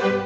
Welcome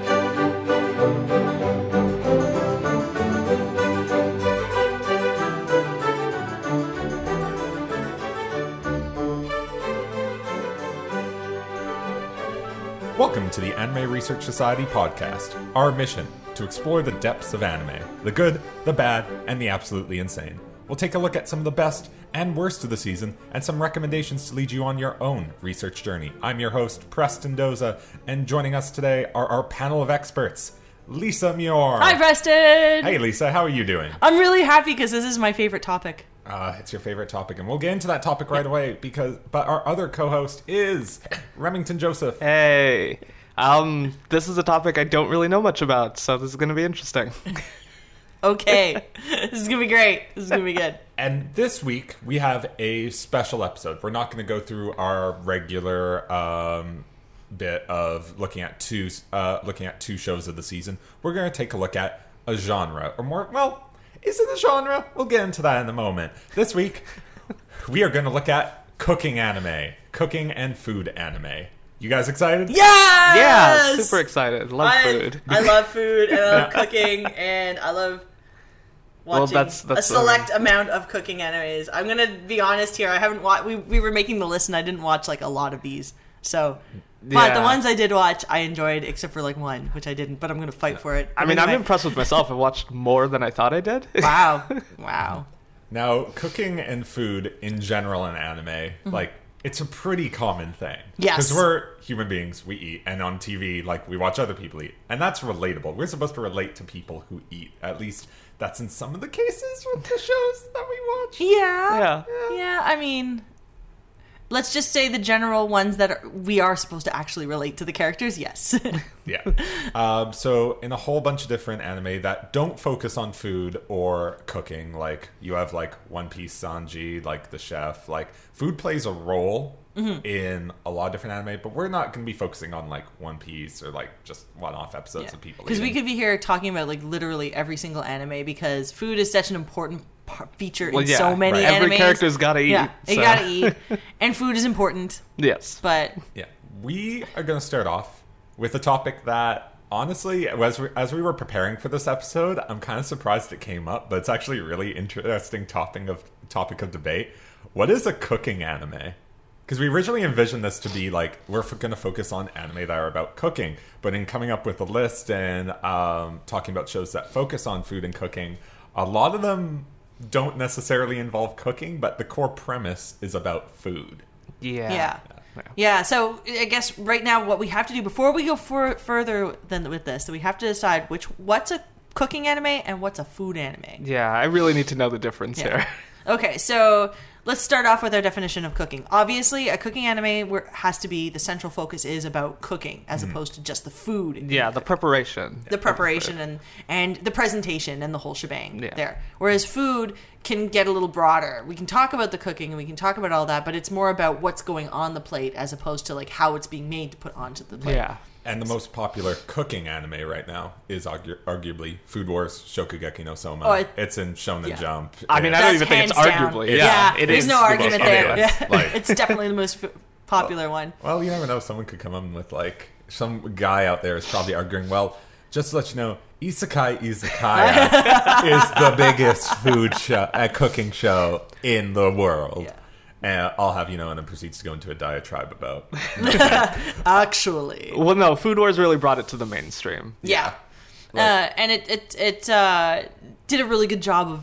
to the Anime Research Society podcast. Our mission to explore the depths of anime the good, the bad, and the absolutely insane. We'll take a look at some of the best and worst of the season and some recommendations to lead you on your own research journey. I'm your host, Preston Doza, and joining us today are our panel of experts Lisa Muir. Hi, Preston. Hey, Lisa, how are you doing? I'm really happy because this is my favorite topic. Uh, it's your favorite topic, and we'll get into that topic right away because. But our other co-host is Remington Joseph. Hey, um, this is a topic I don't really know much about, so this is going to be interesting. Okay, this is gonna be great. This is gonna be good. And this week we have a special episode. We're not going to go through our regular um, bit of looking at two uh, looking at two shows of the season. We're going to take a look at a genre, or more. Well, is it a genre? We'll get into that in a moment. This week we are going to look at cooking anime, cooking and food anime. You guys excited? Yes! Yeah, super excited. Love I, food. I love food and I love cooking and I love Well, watching that's- that's a what select amount of cooking animes. I'm gonna be honest here. I haven't watched. We we were making the list and I didn't watch like a lot of these. So, but the ones I did watch, I enjoyed, except for like one, which I didn't. But I'm gonna fight for it. I mean, I'm impressed with myself. I watched more than I thought I did. Wow, wow. Now, cooking and food in general in anime, like it's a pretty common thing. Mm-hmm. Yes. because we're human beings, we eat, and on TV, like we watch other people eat, and that's relatable. We're supposed to relate to people who eat. At least that's in some of the cases with the shows that we watch. Yeah. Yeah. Yeah, I mean, let's just say the general ones that are, we are supposed to actually relate to the characters. Yes. Yeah. um, so in a whole bunch of different anime that don't focus on food or cooking, like you have like One Piece Sanji, like the chef, like food plays a role Mm-hmm. in a lot of different anime, but we're not going to be focusing on like One Piece or like just one-off episodes of people. Because we could be here talking about like literally every single anime because food is such an important feature Well, in yeah, so many right. Every animes. character's gotta eat, Yeah, you so. gotta eat, and food is important. yes. But Yeah, we are going to start off with a topic that, honestly, as we, as we were preparing for this episode, I'm kind of surprised it came up, but it's actually a really interesting topic of topic of debate. What is a cooking anime? Because we originally envisioned this to be like we're f- going to focus on anime that are about cooking, but in coming up with a list and um, talking about shows that focus on food and cooking, a lot of them don't necessarily involve cooking, but the core premise is about food. Yeah. yeah. Yeah, so I guess right now what we have to do before we go for, further than with this, we have to decide which what's a cooking anime and what's a food anime. Yeah, I really need to know the difference Yeah. here. Okay, so let's start off with our definition of cooking. Obviously, a cooking anime where has to be the central focus is about cooking as mm-hmm. opposed to just the food. Yeah, the preparation. the preparation and and the presentation and the whole shebang Yeah. there. Whereas food can get a little broader. We can talk about the cooking and we can talk about all that, but it's more about what's going on the plate as opposed to like how it's being made to put onto the plate. Yeah. And the most popular cooking anime right now is argu- arguably Food Wars Shokugeki no Soma. Oh, it- it's in Shonen yeah. Jump. I mean, I don't That's even think it's hands down. arguably. Yeah, Yeah, it there's is no the most argument there. popular. Yeah. Like- it's definitely the most f- popular one. well, you never know. Someone could come in with like some guy out there is probably arguing. Well, just to let you know, Isekai Izakaya is the biggest food show, uh, cooking show in the world. Yeah. And I'll have you know, and then proceeds to go into a diatribe about. Actually. Well, no, Food Wars really brought it to the mainstream. Yeah. Like- uh, and it it it uh, did a really good job of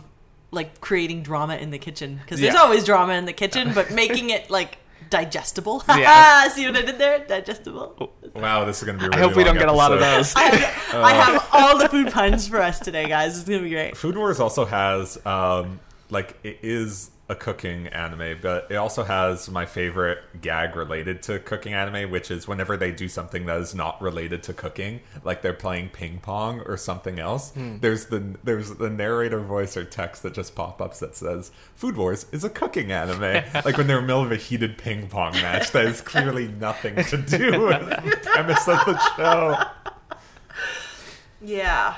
like creating drama in the kitchen because there's Yeah. always drama in the kitchen, but making it like digestible. Yeah. See what I did there? Digestible. Wow, this is going to be. A I really hope we don't long get a lot of those. I have, I have all the food puns for us today, guys. It's gonna be great. Food Wars also has um like it is a cooking anime, but it also has my favorite gag related to cooking anime, which is whenever they do something that is not related to cooking, like they're playing ping pong or something else. There's the there's the narrator voice or text that just pop ups that says Food Wars is a cooking anime. like when they're in the middle of a heated ping pong match that has clearly nothing to do with the premise of the show. Yeah,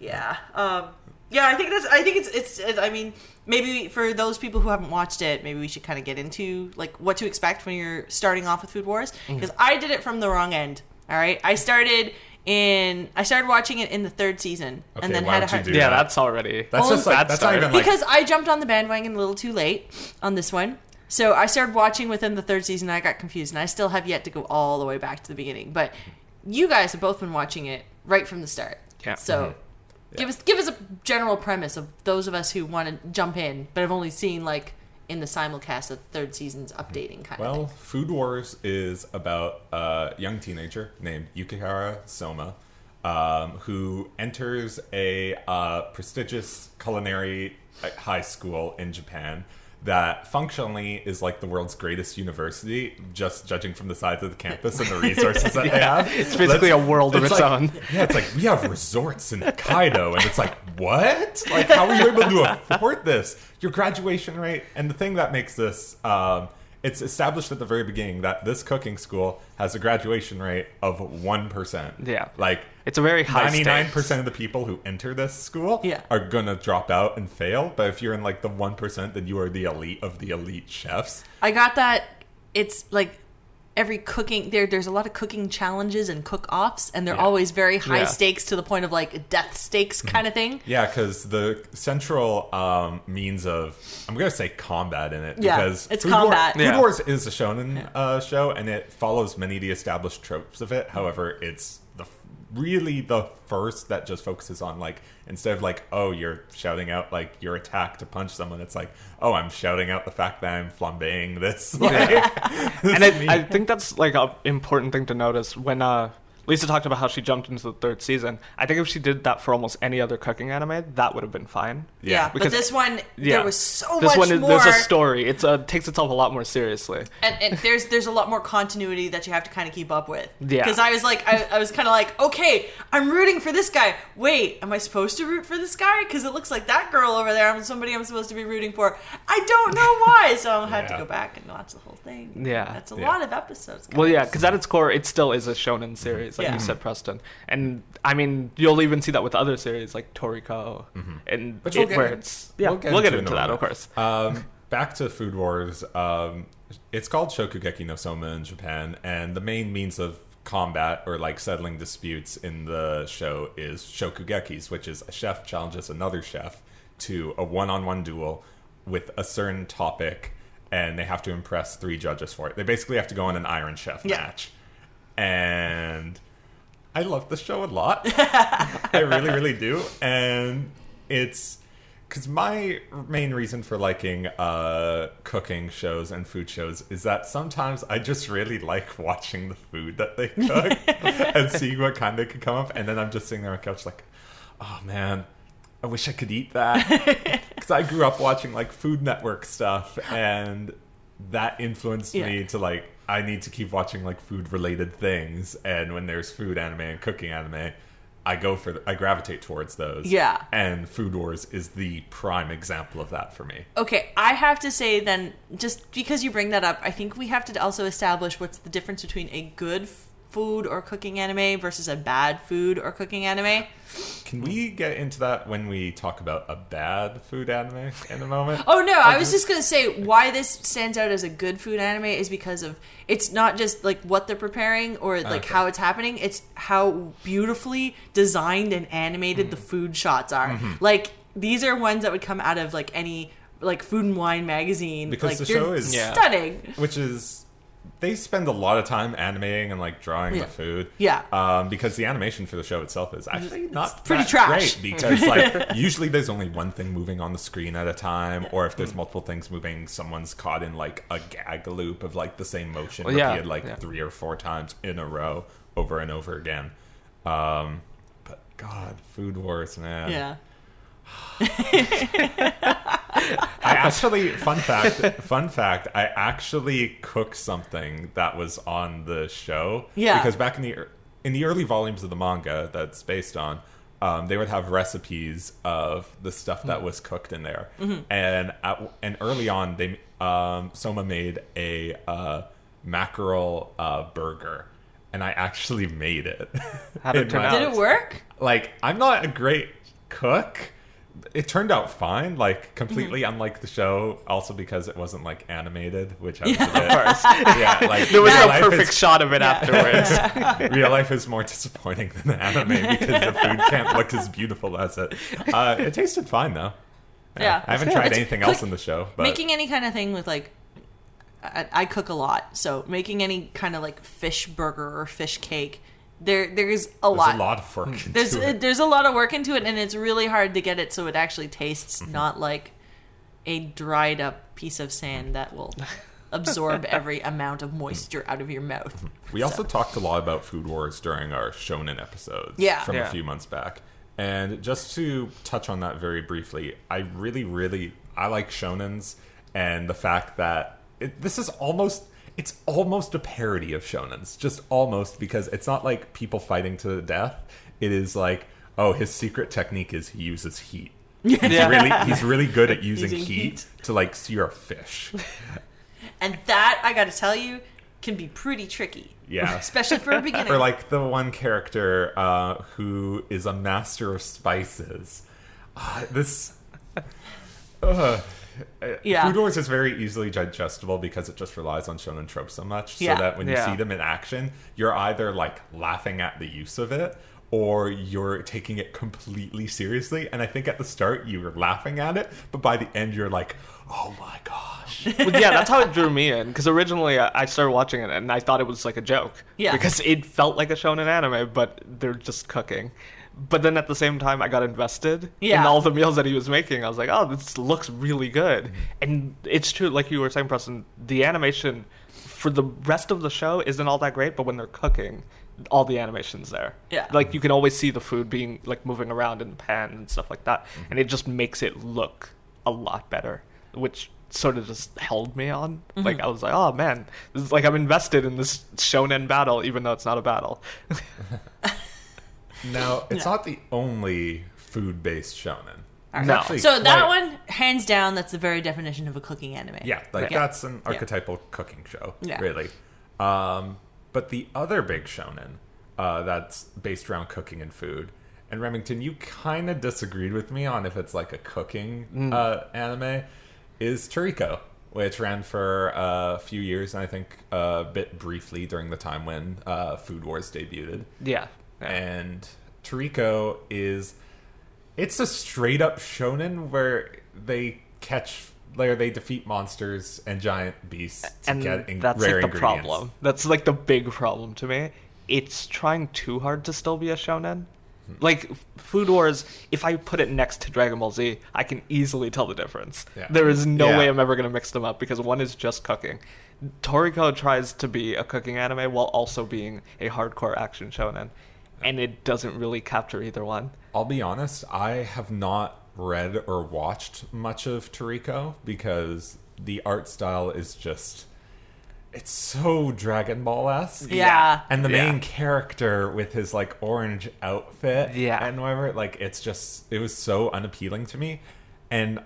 yeah, um, yeah. I think that's. I think it's. It's. It, I mean, maybe for those people who haven't watched it, maybe we should kind of get into like what to expect when you're starting off with Food Wars mm-hmm. because I did it from the wrong end. All right, I started in. I started watching it in the third season, Okay, and then why had a don't you hard do Yeah, that? that's already. That's Only- just like Bad that's not even like because I jumped on the bandwagon a little too late on this one. So I started watching within the third season. I got confused, and I still have yet to go all the way back to the beginning. But you guys have both been watching it right from the start. Yeah. So mm-hmm. Give us give us a general premise of those of us who want to jump in, but have only seen like in the simulcast the third season's updating kind of Well. Food Wars is about a young teenager named Yukihara Soma, um, who enters a uh, prestigious culinary uh, high school in Japan that functionally is like the world's greatest university, just judging from the size of the campus and the resources that they have. It's basically a world of its like- own. Yeah, it's like we have resorts in Hokkaido, and it's like what? Like, how are you able to afford this? Your graduation rate, and the thing that makes this, um, it's established at the very beginning that this cooking school has a graduation rate of one percent. Yeah. like It's a very high ninety-nine stakes. percent of the people who enter this school Yeah. are gonna drop out and fail. But if you're in like the one percent, then you are the elite of the elite chefs. I got that. It's like every cooking there. There's a lot of cooking challenges and cook offs, and they're Yeah. always very high Yeah. stakes to the point of like death stakes kind of thing. Yeah, because the central um, means of I'm gonna say combat in it Yeah, because it's Food combat. War, Yeah. Food Wars is a shonen uh, show and it follows many of the established tropes of it. However, it's the really the first that just focuses on like instead of like oh you're shouting out like your attack to punch someone, it's like oh I'm shouting out the fact that I'm flambeing this. Like, this and. I, I think that's like an important thing to notice when uh, Lisa talked about how she jumped into the third season. I think if she did that for almost any other cooking anime, that would have been fine. Yeah, but because- this one Yeah, there was so this much one is, more. There's a story. It's uh, takes itself a lot more seriously. and, and there's there's a lot more continuity that you have to kind of keep up with. Yeah. Because I was like, I, I was kind of like, okay, I'm rooting for this guy. Wait, am I supposed to root for this guy? Because it looks like that girl over there. I'm somebody I'm supposed to be rooting for. I don't know why, so I had to Yeah. go back and watch the whole thing. Yeah. that's a Yeah. lot of episodes. Guys. Well, yeah, because at its core, it still is a shonen series, like Yeah. you said, Preston. And I mean, you'll even see that with other series like Toriko, and Which it, we'll get where in- it's yeah, we'll get, into, in a that, of course. Um, back to Food Wars. Um, it's called Shokugeki no Soma in Japan, and the main means of combat or like settling disputes in the show is shokugekis, which is a chef challenges another chef to a one-on-one duel with a certain topic, and they have to impress three judges for it. They basically have to go in an Iron Chef Yeah. match, and I love the show a lot. I really, really do. And it's because my main reason for liking uh, cooking shows and food shows is that sometimes I just really like watching the food that they cook and seeing what kind they could come up. And then I'm just sitting there on the couch like, oh man, I wish I could eat that. Because I grew up watching like Food Network stuff and that influenced Yeah. me to like I need to keep watching like food related things and when there's food anime and cooking anime I go for I gravitate towards those. Yeah. And Food Wars is the prime example of that for me. Okay, I have to say then, just because you bring that up, I think we have to also establish what's the difference between a good food or cooking anime versus a bad food or cooking anime. Can we get into that when we talk about a bad food anime in a moment? Oh no, I was just gonna say why this stands out as a good food anime is because of it's not just like what they're preparing or like Okay. how it's happening. It's how beautifully designed and animated the mm-hmm. food shots are. Mm-hmm. Like these are ones that would come out of like any like Food and Wine magazine. Because like, the show is- Yeah. stunning. Which is they spend a lot of time animating and like drawing Yeah. the food. Yeah. Um, because the animation for the show itself is actually not pretty that trash. great because like usually there's only one thing moving on the screen at a time, or if there's multiple things moving, someone's caught in like a gag loop of like the same motion Well, yeah, repeated like yeah. three or four times in a row over and over again. Um, but God, Food Wars, man. Yeah. I actually, fun fact, fun fact, I actually cooked something that was on the show. Yeah. Because back in the in the early volumes of the manga that's based on, um, they would have recipes of the stuff that was cooked in there, and at, and early on, they um, Soma made a uh, mackerel uh, burger, and I actually made it. How'd it turn out? Did it work? like I'm not a great cook, it turned out fine, like completely Mm-hmm. unlike the show. Also because it wasn't like animated, which I was Yeah. a bit, Of course. yeah, like There was real no perfect is- shot of it Yeah. afterwards. real life is more disappointing than the anime because the food can't look as beautiful as it. Uh, it tasted fine though. Yeah, I haven't it's tried good. anything It's else in the show, but making any kind of thing with like I, I cook a lot so making any kind of like fish burger or fish cake there there's a there's lot, a lot of work into there's it. there's a lot of work into it and it's really hard to get it so it actually tastes Mm-hmm. not like a dried up piece of sand that will absorb every amount of moisture out of your mouth We also talked a lot about Food Wars during our Shonen episodes Yeah. from a few months back. And just to touch on that very briefly, I really, really I like shonens and the fact that it, this is almost it's almost a parody of shonens, just almost because it's not like people fighting to the death. It is like, oh, his secret technique is he uses heat. He's Yeah. really he's really good at using, Using heat, heat. to like sear a fish. and that i gotta tell you can be pretty tricky Yeah. especially for a beginner Or like the one character uh, who is a master of spices. Uh, this. Uh, Uh, yeah. Food Wars is very easily digestible because it just relies on shonen tropes so much. Yeah. So that when you Yeah. see them in action, you're either like laughing at the use of it or you're taking it completely seriously. And I think at the start you were laughing at it, but by the end you're like, oh my gosh. Well, yeah, that's how it drew me in. Because originally I I started watching it and I thought it was like a joke. Yeah. Because it felt like a shonen anime, but they're just cooking. But then at the same time, I got invested in all the meals that he was making. I was like, oh, this looks really good. Mm-hmm. And it's true, like you were saying, Preston, the animation for the rest of the show isn't all that great, but when they're cooking, all the animation's there. Yeah. Like you can always see the food being like moving around in the pan and stuff like that. Mm-hmm. And it just makes it look a lot better, which sort of just held me on. Mm-hmm. Like I was like, oh man, this is like I'm invested in this shonen battle, even though it's not a battle. Now, it's Yeah. not the only food based shonen. There's No. actually so that one hands down that's the very definition of a cooking anime Yeah, like Yeah. that's an archetypal cooking show, Yeah. really. Um, but the other big shonen uh, that's based around cooking and food, and Remington, you kind of disagreed with me on if it's like a cooking Mm. uh, anime, is Toriko, which ran for a few years, and I think a bit briefly during the time when uh, Food Wars debuted yeah. Yeah. and Toriko is it's a straight up shonen where they catch where they defeat monsters and giant beasts to and get in- that's rare like the problem. That's like the big problem to me. It's trying too hard to still be a shonen. Hmm. Like Food Wars, if I put it next to Dragon Ball Z, I can easily tell the difference. Yeah. There is no Yeah. way I'm ever going to mix them up because one is just cooking. Toriko tries to be a cooking anime while also being a hardcore action shonen, and it doesn't really capture either one. I'll be honest, I have not read or watched much of Toriko because the art style is just it's so Dragon Ball esque. Yeah. And the Yeah. main character with his like orange outfit Yeah. and whatever, like it's just it was so unappealing to me. And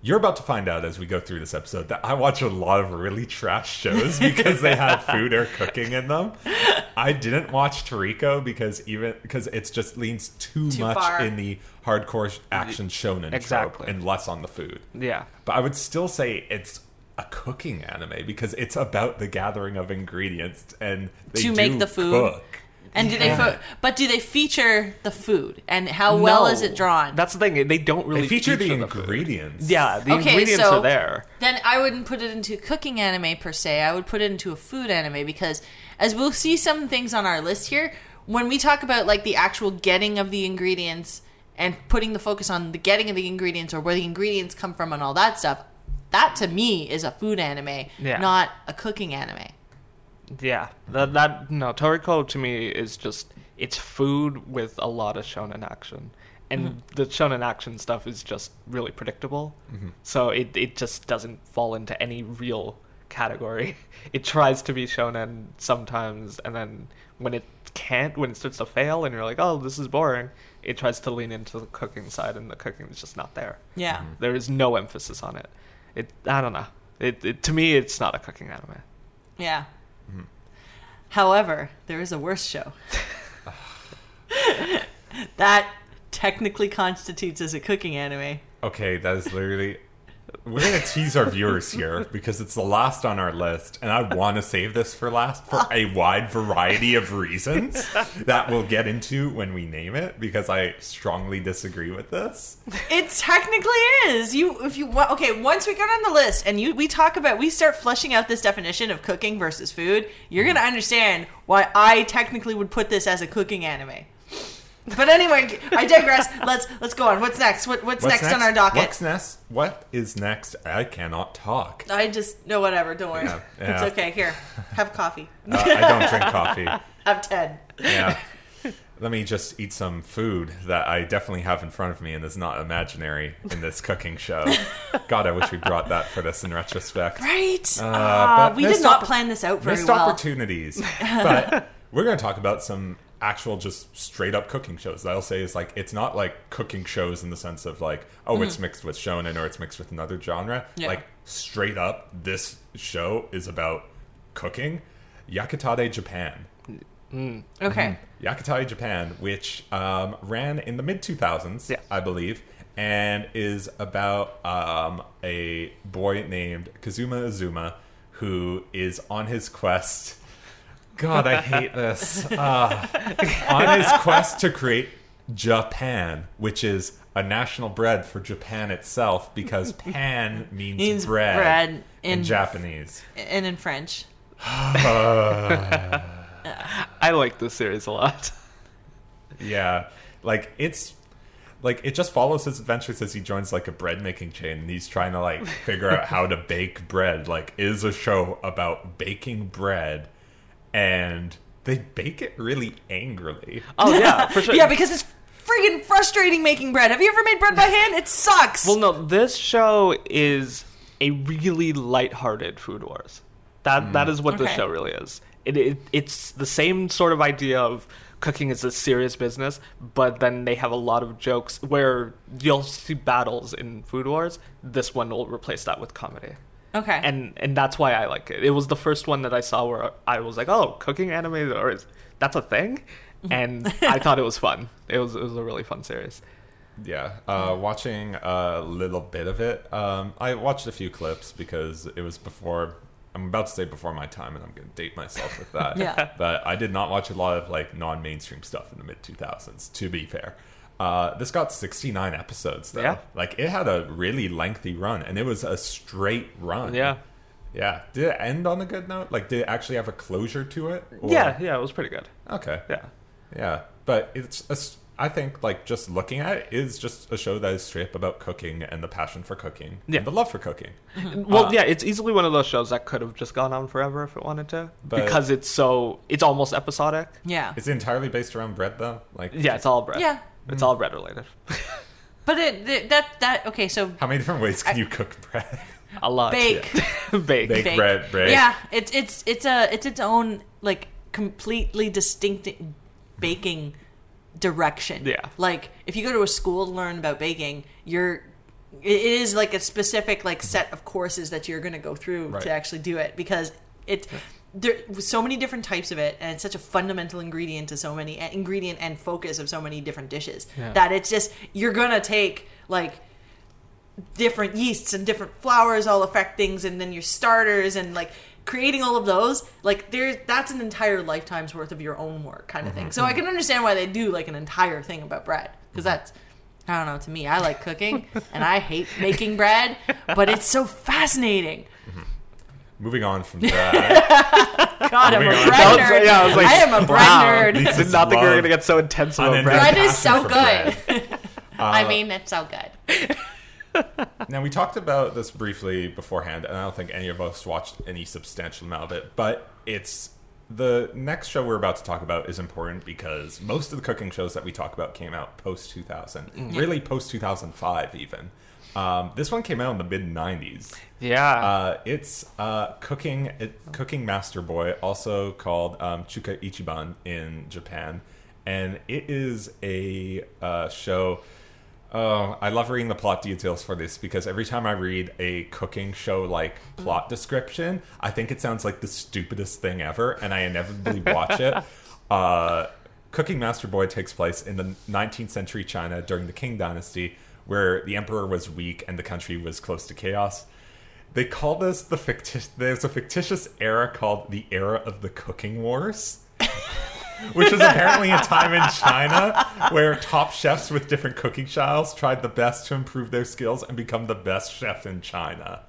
you're about to find out as we go through this episode that I watch a lot of really trash shows because they have food or cooking in them. I didn't watch Toriko because even because it's just leans too, Too much far. in the hardcore action shonen Exactly. trope and less on the food. Yeah. But I would still say it's a cooking anime because it's about the gathering of ingredients and they To make do the food? Cook. And do they, Yeah. fo- but do they feature the food and how well No. is it drawn? That's the thing. They don't really They feature the food. ingredients. Yeah, the Okay, ingredients so- are there. then I wouldn't put it into cooking anime per se. I would put it into a food anime because, as we'll see some things on our list here, when we talk about like the actual getting of the ingredients and putting the focus on the getting of the ingredients or where the ingredients come from and all that stuff, that to me is a food anime, Yeah. not a cooking anime. Yeah, that that no Toriko to me is just it's food with a lot of shonen action, and mm-hmm. the shonen action stuff is just really predictable. Mm-hmm. So it it just doesn't fall into any real category. It tries to be shonen sometimes, and then when it can't, when it starts to fail, and you're like, oh, this is boring, it tries to lean into the cooking side, and the cooking is just not there. Yeah. Mm-hmm. There is no emphasis on it. It I don't know. It, it to me, it's not a cooking anime. Yeah. However, there is a worse show. that technically constitutes as a cooking anime. Okay, that is literally. We're gonna tease our viewers here because it's the last on our list, and I want to save this for last for a wide variety of reasons that we'll get into when we name it. Because I strongly disagree with this. It technically is. You if you wa- okay, once we get on the list and you we talk about we start fleshing out this definition of cooking versus food, you're to understand why I technically would put this as a cooking anime. But anyway, I digress. Let's let's go on. What's next? What, what's, next, on our docket? What's next? What is next? I cannot talk. I just no whatever, don't worry. Yeah, yeah. It's okay. Here. Have coffee. Uh, I don't drink coffee. Have 10. Yeah. Let me just eat some food that I definitely have in front of me and is not imaginary in this cooking show. God, I wish we brought that for this in retrospect. Right. Uh, but we did not oppor- plan this out very Missed well. opportunities. but we're going to talk about some actual, just straight up cooking shows. that I'll say is like, it's not like cooking shows in the sense of like, oh, it's mixed with shonen or it's mixed with another genre. Mm-hmm. Yeah. Like, straight up, this show is about cooking. Yakitate Japan. Okay. Yakitate Japan, which um, ran in the mid 2000s, Yeah. I believe, and is about um, a boy named Kazuma Azuma who is on his quest. God, I hate this. Ah. on his quest to create Japan, which is a national bread for Japan itself because pan means, Means bread, bread in in- Japanese. And in French. I like this series a lot. Yeah, like it's like it just follows his adventures as he joins like a bread making chain and he's trying to like figure out how to bake bread. Like is a show about baking bread and they bake it really angrily. Oh yeah, for sure. Yeah, because it's freaking frustrating making bread. Have you ever made bread by hand? It sucks. Well, no, this show is a really lighthearted Food Wars. That that mm. is what the show really is. It, it it's the same sort of idea of cooking is a serious business, but then they have a lot of jokes where you'll see battles in Food Wars. This one will replace that with comedy. Okay. And and that's why I like it. It was the first one that I saw where I was like, "Oh, cooking anime or is that's a thing?" And I thought it was fun. It was it was a really fun series. Yeah, uh, watching a little bit of it. Um, I watched a few clips because it was before. I'm about to say before my time, and I'm going to date myself with that. Yeah. But I did not watch a lot of like non-mainstream stuff in the mid 2000s. To be fair, uh, this got 69 episodes though. Yeah. Like it had a really lengthy run, and it was a straight run. Yeah. Yeah. Did it end on a good note? Like, did it actually have a closure to it? Or- Yeah, yeah, it was pretty good. Okay. Yeah. Yeah, but it's a s I think like just looking at it is just a show that is straight up about cooking and the passion for cooking Yeah. and the love for cooking. Well, Uh, yeah, it's easily one of those shows that could have just gone on forever if it wanted to, But- because it's so it's almost episodic. yeah. It's entirely based around bread though. Like Yeah, it's all bread. Yeah. It's mm. all bread related. But it, it- that that okay, so how many different ways can you cook bread? A lot. Bake. yeah. bake. Bake. bread, bread. Yeah, it's it's it's a it's its own like completely distinct baking direction. Yeah. Like if you go to a school to learn about baking, you're it is like a specific like set of courses that you're going to go through Right. to actually do it because it there so many different types of it and it's such a fundamental ingredient to so many eh, ingredient and focus of so many different dishes Yeah. that it's just you're to take like different yeasts and different flours all affect things and then your starters and like creating all of those like there's that's an entire lifetime's worth of your own work kind of thing. Mm-hmm. So i can understand why they do like an entire thing about bread because mm-hmm. that's i don't know to me i like cooking and i hate making bread but it's so fascinating Moving on from that, god i'm a Moving on. bread nerd yeah, I was like, I am a bread wow. nerd I did not think we were gonna get so intense about Unending bread. bread is so passion for good bread. Uh, i mean it's so good now we talked about this briefly beforehand, and I don't think any of us watched any substantial amount of it. But it's the next show we're about to talk about is important because most of the cooking shows that we talk about came out post 2000, mm-hmm. really post 2005 even. Um, this one came out in the mid 90s. Yeah. Uh, it's uh, cooking it, cooking master boy, also called um, Chuka Ichiban in Japan, and it is a uh, show. Oh, I love reading the plot details for this because every time I read a cooking show like plot description, I think it sounds like the stupidest thing ever, and I inevitably watch it. Uh, Cooking Master Boy takes place in the 19th century China during the Qing Dynasty, where the emperor was weak and the country was close to chaos. They call this the fictitious. There's a fictitious era called the era of the cooking wars, which is apparently a time in China where top chefs with different cooking styles tried the best to improve their skills and become the best chef in China.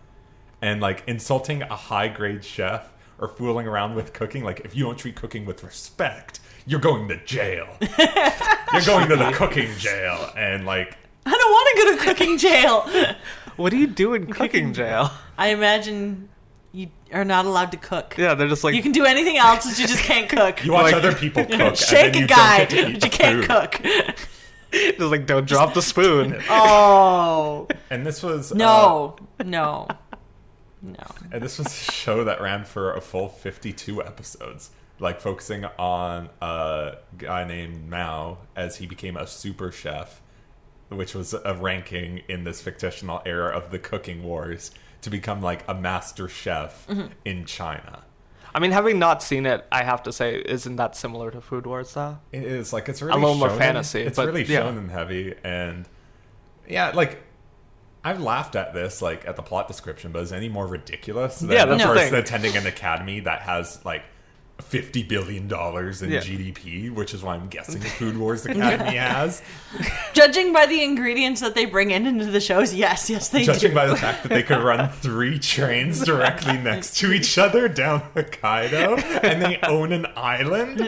And like insulting a high grade chef or fooling around with cooking, like if you don't treat cooking with respect, you're going to jail. you're going to the cooking jail, and like I don't want to go to cooking jail. What do you do in cooking jail? I imagine you are not allowed to cook. Yeah, they're just like You can do anything else, but you just can't cook. you watch Like- other people cook. Shake a guy, don't get to eat but you can't food. cook. just like don't drop the spoon. Oh And this was uh, no, no, no. And this was a show that ran for a full 52 episodes, like focusing on a guy named Mao as he became a super chef, which was a ranking in this fictional era of the cooking wars to become like a master chef mm-hmm. in China. I mean, having not seen it, I have to say, isn't that similar to Food Wars though? It is like it's really little more fantasy, It's but really yeah. shonen heavy, and yeah, like I've laughed at this like at the plot description, but is any more ridiculous than Yeah, a person attending an academy that has like fifty billion dollars in Yeah. GDP, which is why I'm guessing the Food Wars Academy has. Judging by the ingredients that they bring in into the shows, yes, yes, they do. Judging do. by the fact that they could run three trains directly next to each other down Hokkaido, and they own an island,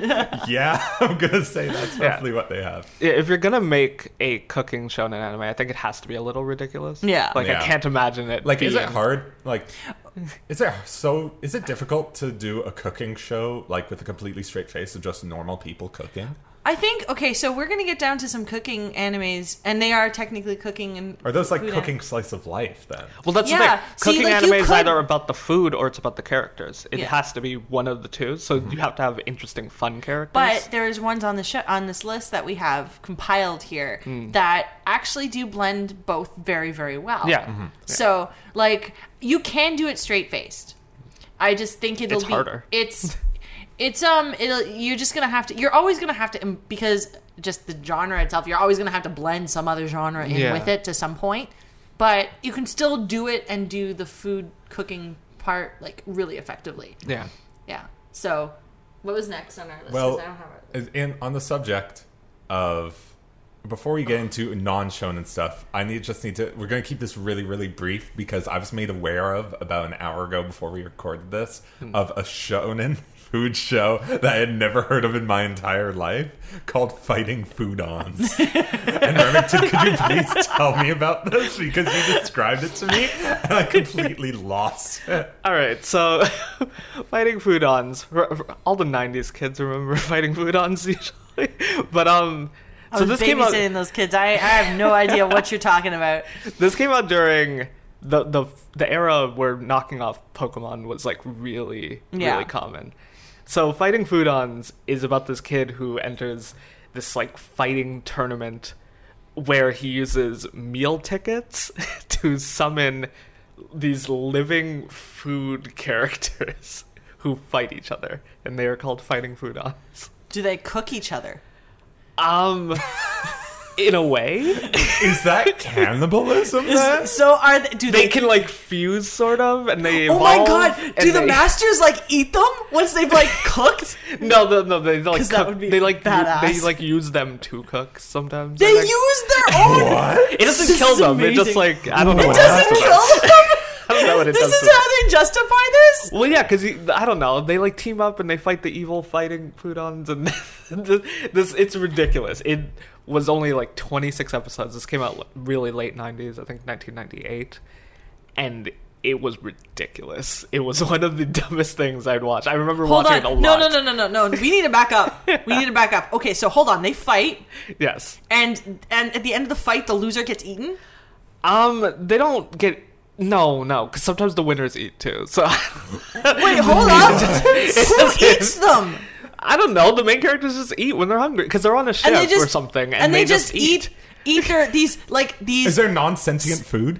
yeah, I'm gonna say that's Yeah. roughly what they have. Yeah, If you're gonna make a cooking show shonen anime, I think it has to be a little ridiculous. Yeah. like Yeah. I can't imagine it. Like, is it hard? Like, is it so? Is it difficult to do a cooking show like with a completely straight face of just normal people cooking? I think okay, so we're gonna get down to some cooking animes, and they are technically cooking and Are those like food cooking slice of life then? Well, that's Yeah, the thing. see, Cooking like, anime is could- either about the food or it's about the characters. It Yeah. has to be one of the two. So Mm-hmm. you have to have interesting, fun characters. But there's ones on the show on this list that we have compiled here that actually do blend both very, very well. yeah, Mm-hmm. So, like, you can do it straight faced. I just think it'll It's be harder. It's it's um it'll, you're just gonna have to you're always gonna have to um, because just the genre itself you're always gonna have to blend some other genre in Yeah. with it to some point but you can still do it and do the food cooking part like really effectively yeah. yeah so what was next on our list 'Cause Well, I don't have it. in on the subject of before we get into non shonen stuff, I need just need to. We're going to keep this really really brief because I was made aware of about an hour ago before we recorded this of a shonen food show that I had never heard of in my entire life called Fighting Foodons. and Remington, could you please tell me about this because you described it to me and I completely lost it. All right, so fighting foodons. R- r- All the '90s kids remember fighting foodons usually, but um. I So was this came out. babysitting those kids. I, I have no idea what you're talking about. This came out during the the the era where knocking off Pokemon was like really Yeah. really common. So fighting foodons is about this kid who enters this like fighting tournament where he uses meal tickets to summon these living food characters who fight each other and they are called fighting foodons. Do they cook each other? Um in a way, Is that cannibalism then? So are they, do they they? can like fuse sort of and they oh my evolve, god! and Do the they- masters like eat them once they've like cooked? No, no, no. They like 'Cause that cook, would be they like u- badass. they like use them to cook sometimes. I They think. use their own. What? it doesn't This kill is them. It just amazing. like I don't know. It what doesn't happens kill them. I don't what it This does. is to how they justify this. Well, yeah, because I don't know. They like team up and they fight the evil fighting foodons, and this it's ridiculous. It was only like 26 episodes. This came out really late 90s, I think 1998, and it was ridiculous. It was one of the dumbest things I'd watched. I remember Hold watching on. it a No, lot. no, no, no, no, no. We need to back up. We need to back up. Okay, so hold on. They fight, Yes. and and at the end of the fight, the loser gets eaten. Um, they don't get. No, no, because sometimes the winners eat too. So Wait, hold up. Who eats them? I don't know. The main characters just eat when they're hungry because they're on a ship And just or something, and, and they, just eat eat their these like these Is there non sentient food?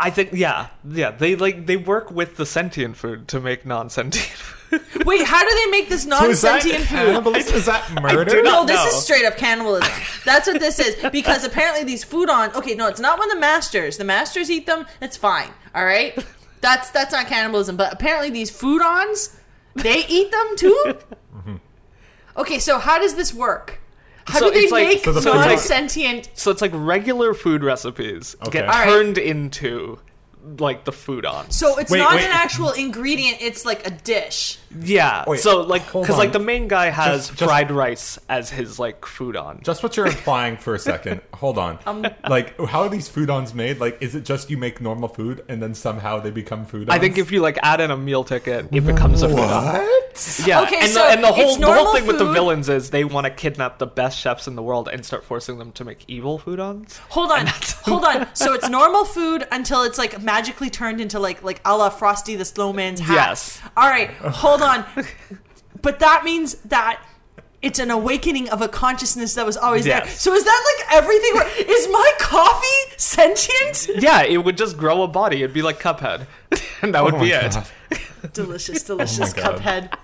I think yeah, yeah. They like they work with the sentient food to make non-sentient food. Wait, how do they make this So is that non-sentient food? Is that murder? No, this know. is straight up cannibalism. That's what this is. Because apparently these Foodon okay, no, it's not when the masters. The masters eat them, it's fine. All right? That's that's not cannibalism. But apparently these Foodons, they eat them too? Mm-hmm. Okay, so how does this work? How So do they it's like- make So the non-sentient So it's like regular food recipes Okay. get All right. turned into like the Foodon. so it's Wait, not wait. an actual ingredient, it's like a dish. Yeah. Wait, so like because like the main guy has Just- just- fried rice as his like Foodon. Just what you're implying for a second. Hold on. Um, like, how are these Foodons made? Like, is it just you make normal food and then somehow they become Foodons? I think if you like add in a meal ticket, it becomes a Foodon. What? Yeah, Okay, and, so the, and the whole the whole normal thing with the villains is they want to kidnap the best chefs in the world and start forcing them to make evil Foodons. Hold on, hold on. So it's normal food until it's like magically turned into like like a la Frosty the Snowman's hat. Yes. All right, hold on. But that means that it's an awakening of a consciousness that was always there. So is that like everything? Where, is my coffee sentient? Yeah, it would just grow a body. It'd be like Cuphead, and that would Oh be my it. Delicious, oh delicious God. Cuphead.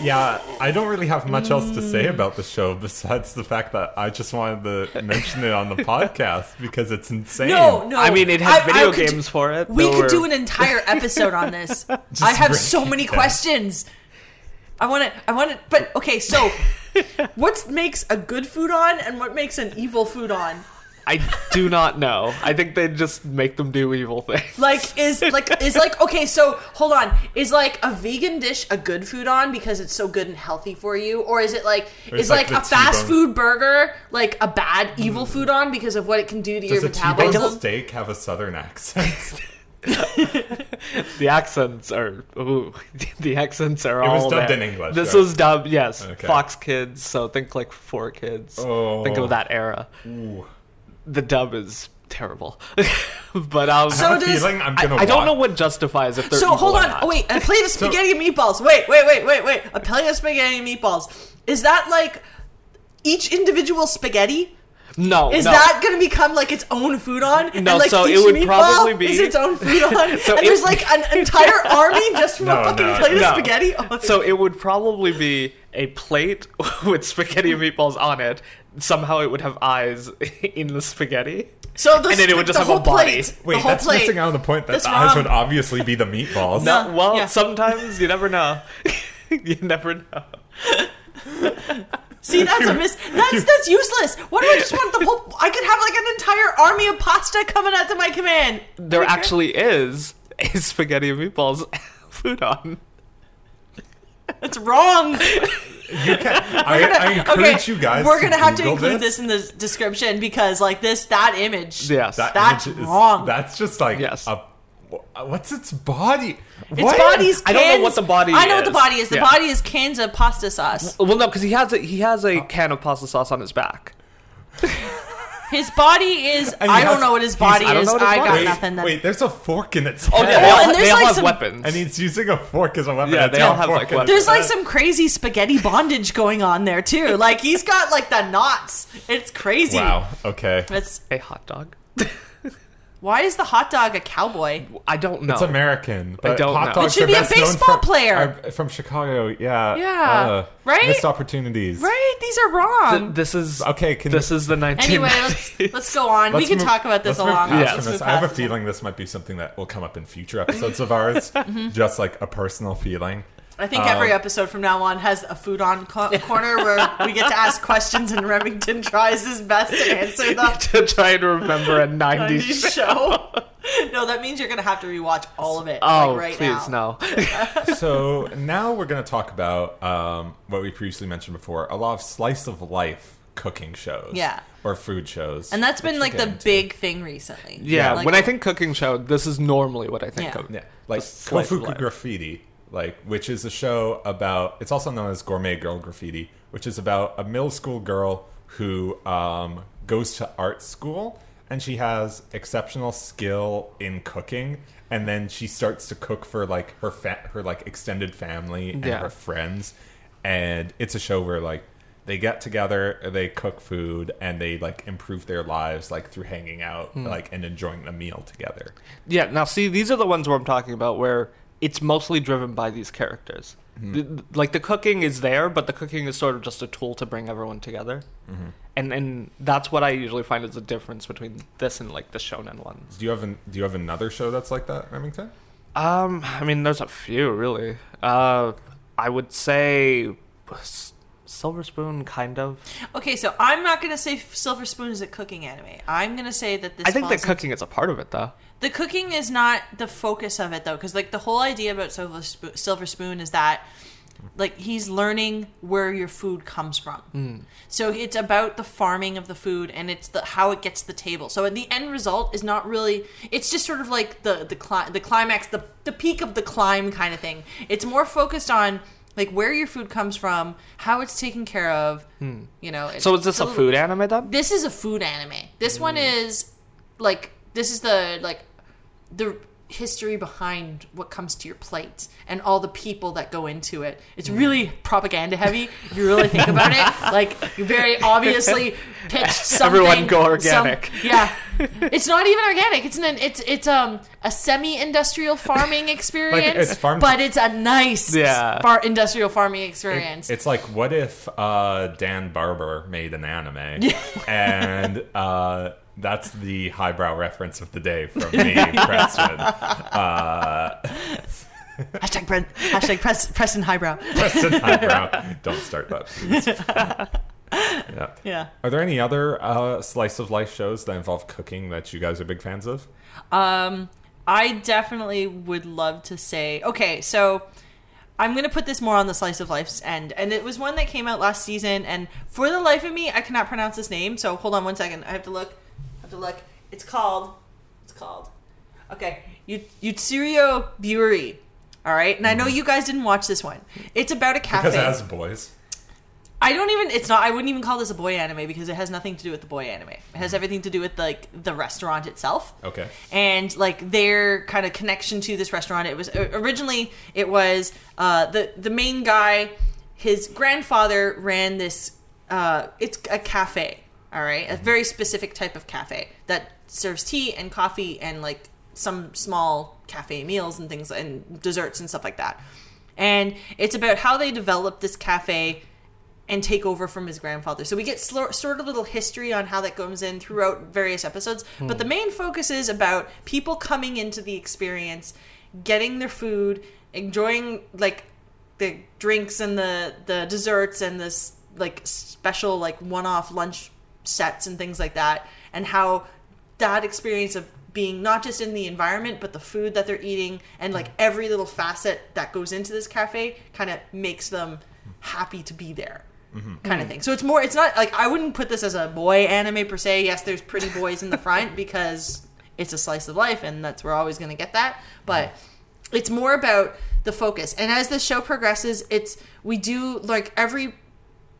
Yeah, I don't really have much else to Mm. say about the show besides the fact that I just wanted to mention it on the podcast because it's insane. No, no. I mean, it has I- I video could- games for it. We There could were- do an entire episode on this. I have so many down. questions. I want to. I want to. But okay, so what makes a good Foodon, and what makes an evil Foodon? I do not know. I think they just make them do evil things. Like is like is like okay. So hold on. Is like a vegan dish a good Foodon because it's so good and healthy for you, or is it like Or is like like, a fast food burger like a bad evil hmm. Foodon because of what it can do to Does your a T-bone metabolism? steak have a southern accent? The accents are ooh, the accents are It all It was dubbed there. in English, This right? was dubbed, yes, Okay. Fox Kids. So think like Four Kids. Oh. Think of oh. that era. Ooh. The dub is terrible, but um, So I have a does- feeling I'm gonna. I don't know what justifies if they're So evil hold or on. not. Oh, wait, a plate of spaghetti and meatballs. Wait, wait, wait, wait, wait. A plate of spaghetti and meatballs. Is that like each individual spaghetti? no, Is no. that going to become like its own Foodon? No, and, like, so it would probably be- is its own food on. So and it- there's like an entire army just from No, a fucking no, plate no. of spaghetti. Oh, So it would probably be a plate with spaghetti and meatballs on it. Somehow it would have eyes in the spaghetti. so the, and then it would just the have a whole body. Plate, Wait, that's plate. missing out on the point that That's the eyes wrong. would obviously be the meatballs. No, well, yeah. sometimes you never know. you never know. See, that's a miss. That's that's useless. Why do I just want the whole? I could have like an entire army of pasta coming out to my command. There Okay. actually is a spaghetti and meatballs Foodon. It's wrong. You can, I, I encourage you guys. We're gonna have to include this. in the description because, like this, that image. Yes. That That's image is- wrong. That's just like Yes. a. What's its body? its What? body's. I don't know what the body I know what the is. body is. The Yeah. body is cans of pasta sauce. well, no, because he has a he has a can of pasta sauce on his back. His body is. And he I don't know what his body I is. his I got is. nothing. That, Wait, there's a fork in its Oh, yeah, they Oh, all, and there's they all like have some- weapons. and he's using a fork as a weapon. Yeah, they all have, fork like, weapons. There's like some crazy spaghetti bondage going on there too. Like he's got like the knots. It's crazy. Wow. Okay. It's a hot dog. why is the hot dog a cowboy? I don't know. It's American. But don't hot know. dogs It should be a baseball from- player. are from Chicago. Yeah. Yeah. Uh, Right? Missed opportunities. Right? These are wrong. Th- this is Okay. Can this is the 1990s. anyway, let's let's go on. we Let's can move- talk about this a move long. past Yeah. from let's this. move I have a feeling this might be something that will come up in future episodes of ours. Mm-hmm. Just like a personal feeling. I think Um, every episode from now on has a Foodon co- corner where we get to ask questions and Remington tries his best to answer them. to try and remember a 90s, 90s show. no, that means you're gonna have to rewatch all of it. Oh, like, right please now. no. so now we're going to talk about um, what we previously mentioned before a lot of slice of life cooking shows. Yeah. Or food shows. And that's been like the into. big thing recently. Yeah, Like, when I think cooking show, this is normally what I think Yeah. of. Yeah, like slice of Koufuku. Graffiti, like which is a show about. It's also known as Gourmet Girl Graffiti, which is about a middle school girl who um, goes to art school and she has exceptional skill in cooking, and then she starts to cook for like her fa- her like extended family and Yeah. her friends, and it's a show where like they get together, they cook food, and they like improve their lives like through hanging out, Hmm. like and enjoying the meal together. Yeah, now see, these are the ones where I'm talking about where it's mostly driven by these characters. The- like the cooking is there, but the cooking is sort of just a tool to bring everyone together. And and that's what I usually find is the difference between this and like the shonen ones. Do you have an, Do you have another show that's like that, Remington? Um, I mean, there's a few really. Uh, I would say Silver Spoon, kind of. Okay, so I'm not gonna say Silver Spoon is a cooking anime. I'm gonna say that this. I think the cooking is a part of it, though. the cooking is not the focus of it though, because like the whole idea about Silver, Spo- Silver Spoon is that like he's learning where your food comes from. Hmm. So it's about the farming of the food and it's the how it gets to the table. So the end result is not really. It's just sort of like the the cli- the climax, the the peak of the climb kind of thing. It's more focused on. Like where your food comes from, how it's taken care of, hmm. you know. So is this it's a little- food anime then? this is a food anime. This one hmm. is like this is the like the history behind what comes to your plate and all the people that go into it. It's really propaganda heavy. If you really think about it, like you very obviously pitched something. Everyone go some- organic. yeah, it's not even organic. It's an it's it's um a semi-industrial farming experience, it's farm- but it's a nice Yeah. far industrial farming experience. It's like what if uh, Dan Barber made an anime, and uh, that's the highbrow reference of the day from me, Preston. Uh, hashtag Brent, hashtag Pres, Preston Highbrow. Preston highbrow. Don't start that. please. yeah. Yeah. Are there any other uh, slice of life shows that involve cooking that you guys are big fans of? Um, I definitely would love to say. Okay, so I'm gonna put this more on the slice of life's end, and it was one that came out last season. And for the life of me, I cannot pronounce this name. So hold on one second. I have to look. Have to look. It's called. It's called. Okay, Yu- Yutsurio Buri. All right, and I know you guys didn't watch this one. It's about a cafe. Because it has boys, I don't even. It's not. I wouldn't even call this a boy anime because it has nothing to do with the boy anime. It has everything to do with like the restaurant itself okay. and like their kind of connection to this restaurant. It was originally it was uh, the the main guy. His grandfather ran this. Uh, it's a cafe. All right, a very specific type of cafe that serves tea and coffee and like some small cafe meals and things and desserts and stuff like that. And it's about how they developed this cafe and take over from his grandfather. So we get sort of little history on how that goes in throughout various episodes. But the hmm. main focus is about people coming into the experience, getting their food, enjoying like the drinks and the the desserts and this like special like one-off lunch sets and things like that and how that experience of being not just in the environment but the food that they're eating and like every little facet that goes into this cafe kind of makes them happy to be there mm-hmm. kind of mm-hmm. thing. So it's more it's not like i wouldn't put this as a boy anime per se. Yes there's pretty boys in the front because it's a slice of life and that's we're always going to get that but mm-hmm. it's more about the focus. And as the show progresses it's we do like every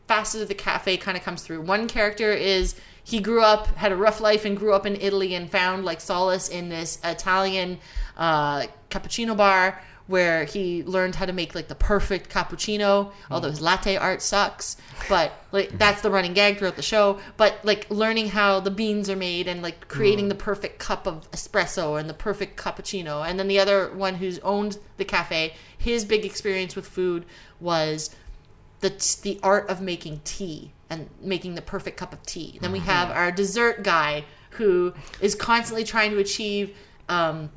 facet of the cafe kind of comes through. One character is he grew up, had a rough life, and grew up in Italy and found like solace in this Italian uh, cappuccino bar where he learned how to make like the perfect cappuccino. Although his latte art sucks, but like that's the running gag throughout the show. But like learning how the beans are made and like creating the perfect cup of espresso and the perfect cappuccino. And then the other one who's owned the cafe, his big experience with food was the the art of making tea and making the perfect cup of tea. Then we have our dessert guy who is constantly trying to achieve um,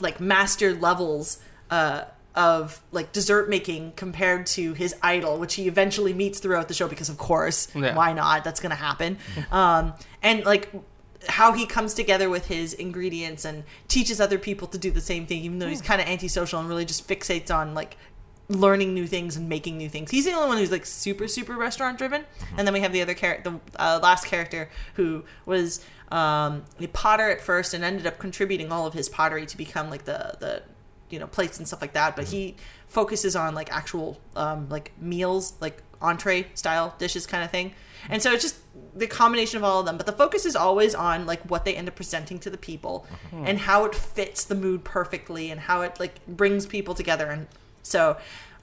like master levels uh, of like dessert making compared to his idol, which he eventually meets throughout the show because of course Yeah. why not? That's gonna happen. Um, and like how he comes together with his ingredients and teaches other people to do the same thing, even though he's kind of antisocial and really just fixates on like learning new things and making new things. He's the only one who's like super super restaurant driven. And then we have the other character, the uh, last character who was um, a potter at first and ended up contributing all of his pottery to become like the the you know plates and stuff like that. But he focuses on like actual um, like meals, like entree style dishes kind of thing. And so it's just the combination of all of them. But the focus is always on like what they end up presenting to the people and how it fits the mood perfectly and how it like brings people together and so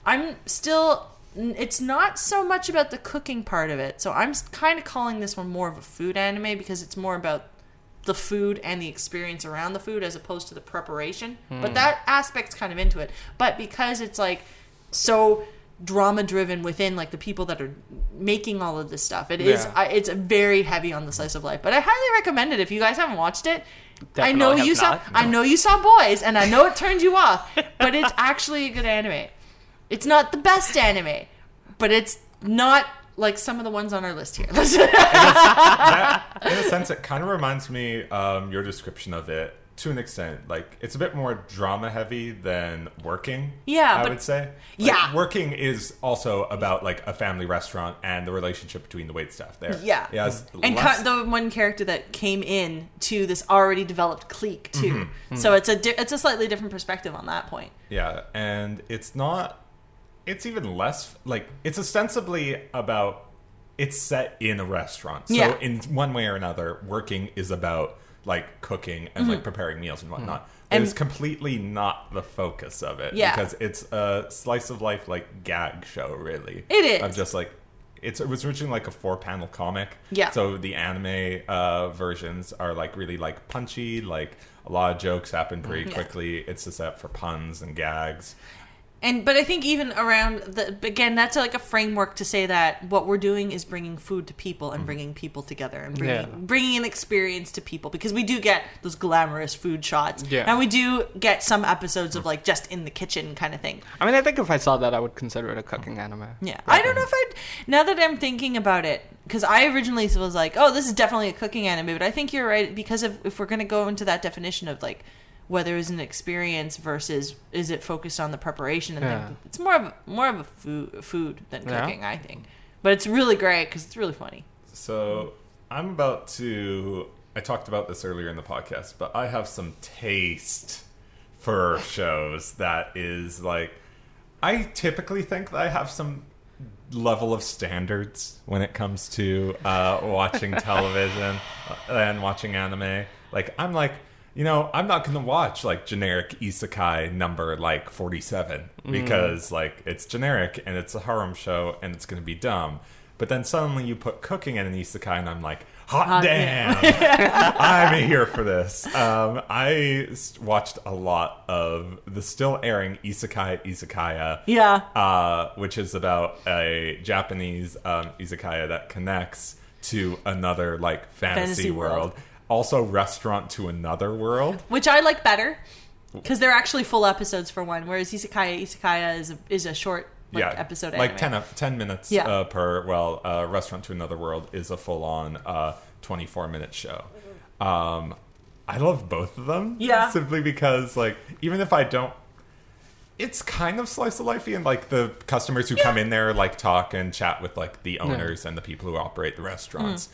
I'm still it's not so much about the cooking part of it. So I'm kind of calling this one more of a food anime because it's more about the food and the experience around the food as opposed to the preparation. But hmm. that aspect's kind of into it. But because it's like so drama driven within like the people that are making all of this stuff, it is Yeah. I, it's very heavy on the slice of life. But I highly recommend it if you guys haven't watched it. I know you saw not. I know you saw boys and I know it turned you off, but it's actually a good anime. It's not the best anime, but it's not like some of the ones on our list here. that, in a sense, it kind of reminds me um, your description of it to an extent. Like it's a bit more drama heavy than working. Yeah, I but- would say. Like, Yeah. working is also about like a family restaurant and the relationship between the wait staff there. Yeah. yeah. and less- the one character that came in to this already developed clique too. Mm-hmm. So it's a di- it's a slightly different perspective on that point. Yeah, and it's not. It's even less like it's ostensibly about. It's set in a restaurant, so Yeah. in one way or another, working is about like cooking and like preparing meals and whatnot. Mm-hmm. And- it's completely not the focus of it, Yeah. because it's a slice of life like gag show, really. It is. of just like. It's, it was originally like a four panel comic. Yeah. So the anime uh, versions are like really like punchy, like a lot of jokes happen pretty Yeah. quickly. It's just set for puns and gags. And but I think even around the again that's like a framework to say that what we're doing is bringing food to people and mm-hmm. bringing people together and bringing Yeah. bringing an experience to people because we do get those glamorous food shots Yeah. and we do get some episodes of like just in the kitchen kind of thing. I mean, I think if I saw that, I would consider it a cooking anime. Yeah, I don't know if I'd. Now that I'm thinking about it, because I originally was like, "Oh, this is definitely a cooking anime," but I think you're right because if if we're gonna go into that definition of like whether it's an experience versus is it focused on the preparation and Yeah. it's more of a, more of a food food than Yeah. cooking, I think. But it's really great because it's really funny. So I'm about to. I talked about this earlier in the podcast, but I have some taste for shows that is like. I typically think that I have some level of standards when it comes to uh, watching television and watching anime. Like I'm like, you know, I'm not gonna watch like generic isekai number like 47 because like it's generic and it's a harem show and it's gonna be dumb. But then suddenly you put cooking in an isekai and I'm like, hot, Hot damn, I'm here for this. Um, I watched a lot of the still airing isekai izakaya Yeah, uh, which is about a Japanese um, izakaya that connects to another like fantasy, Fantasy world. world. Also, restaurant to another world. which I like better because they're actually full episodes for one, whereas Isekai Izakaya is a, is a short like, yeah, episode like anime. 10, 10 minutes Yeah. uh, per. Well, uh, restaurant to another world is a full on uh, twenty four minute show. Um, I love both of them. Yeah. simply because like even if I don't. It's kind of slice of lifey, and like the customers who come in there like talk and chat with like the owners and the people who operate the restaurants. Mm.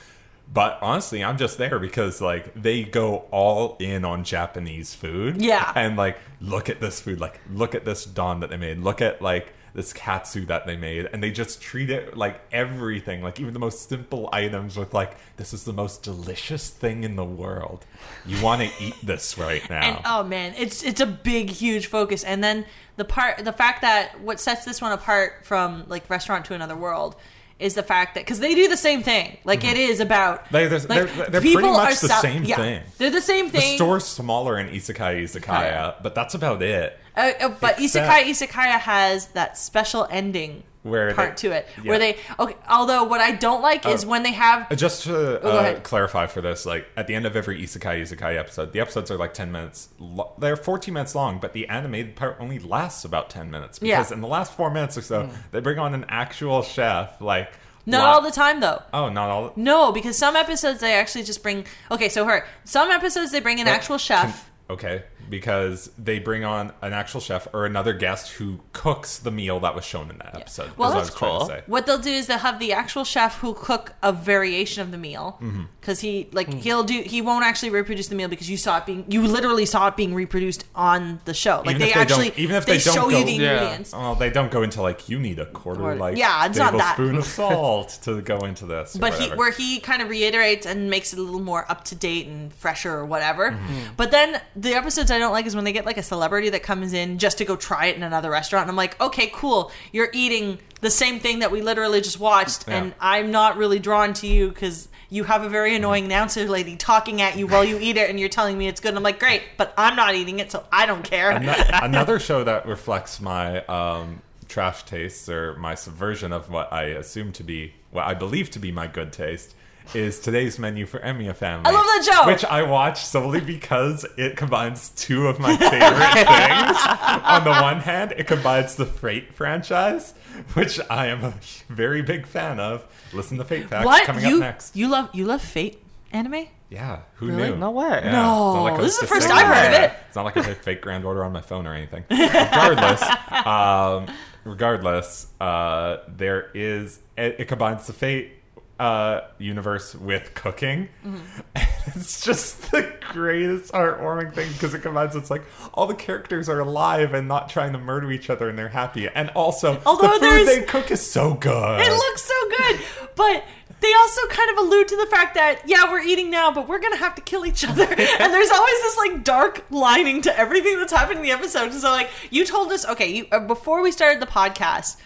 But honestly, I'm just there because like they go all in on Japanese food. Yeah. And like look at this food, like look at this don that they made. Look at like this katsu that they made and they just treat it like everything, like even the most simple items with like this is the most delicious thing in the world. You want to eat this right now. And oh man, it's it's a big, huge focus. And then the part, the fact that what sets this one apart from like Restaurant to Another World is the fact that because they do the same thing. Like it is about Mm-hmm. They- they're- like, they're- they're pretty much the sell- same yeah, thing. They're the same thing. the store's smaller in Isekai Izakaya, Yeah. but that's about it. Uh, uh, but Except- Isekai Izakaya has that special ending Where part they- to it yeah. where they okay. Although what I don't like is Oh. when they have Uh, Just to Oh, uh, clarify for this, like at the end of every Isekai Izakaya episode, the episodes are like ten minutes. Lo- they're fourteen minutes long, but the animated part only lasts about ten minutes Yeah. because in the last four minutes or so, they bring on an actual chef. Like not all the time though. Oh, not all. The- No, because some episodes they actually just bring. Okay, so her some episodes they bring an actual chef. Can- okay, because they bring on an actual chef or another guest who cooks the meal that was shown in that episode. Well, is what that's was trying to cool. What they'll do is they'll have the actual chef who cook a variation of the meal Mm-hmm. because he like he'll do he won't actually reproduce the meal because you saw it being you literally saw it being reproduced on the show. Like Even they they actually even if they don't show you the Yeah. ingredients. Oh, they don't go into like you need a quarter Quarter- like Yeah, it's not that. spoon of salt to go into this. But he, where he kind of reiterates and makes it a little more up to date and fresher or whatever Mm-hmm. But then the episodes I don't like is when they get like a celebrity that comes in just to go try it in another restaurant. And I'm like, okay, cool. You're eating the same thing that we literally just watched, Yeah. and I'm not really drawn to you because you have a very annoying announcer lady talking at you while you eat it, and you're telling me it's good. And I'm like, great, but I'm not eating it, so I don't care. Ano- another show that reflects my um, trash tastes or my subversion of what I assume to be, what I believe to be my good taste, is today's menu for Emiya Family. I love that show! Which I watch solely because it combines two of my favorite things. On the one hand, it combines the Fate franchise, which I am a very big fan of. Listen to Fate Facts what coming you up next. you love you love Fate anime? Yeah, who Really? knew? No way. Yeah, No, like this is the first saying I've heard of it. It's not like I have Fate Grand Order on my phone or anything. Regardless, um, regardless, uh, there is it, it combines the Fate uh, universe with cooking. Mm-hmm. It's just the greatest heartwarming thing because it combines. It's like all the characters are alive and not trying to murder each other, and they're happy. And also, Although the food they cook is so good. It looks so good, but they also kind of allude to the fact that yeah, we're eating now, but we're gonna have to kill each other. and there's always this like dark lining to everything that's happening in the episode. So like you told us, okay, you, uh, before we started the podcast.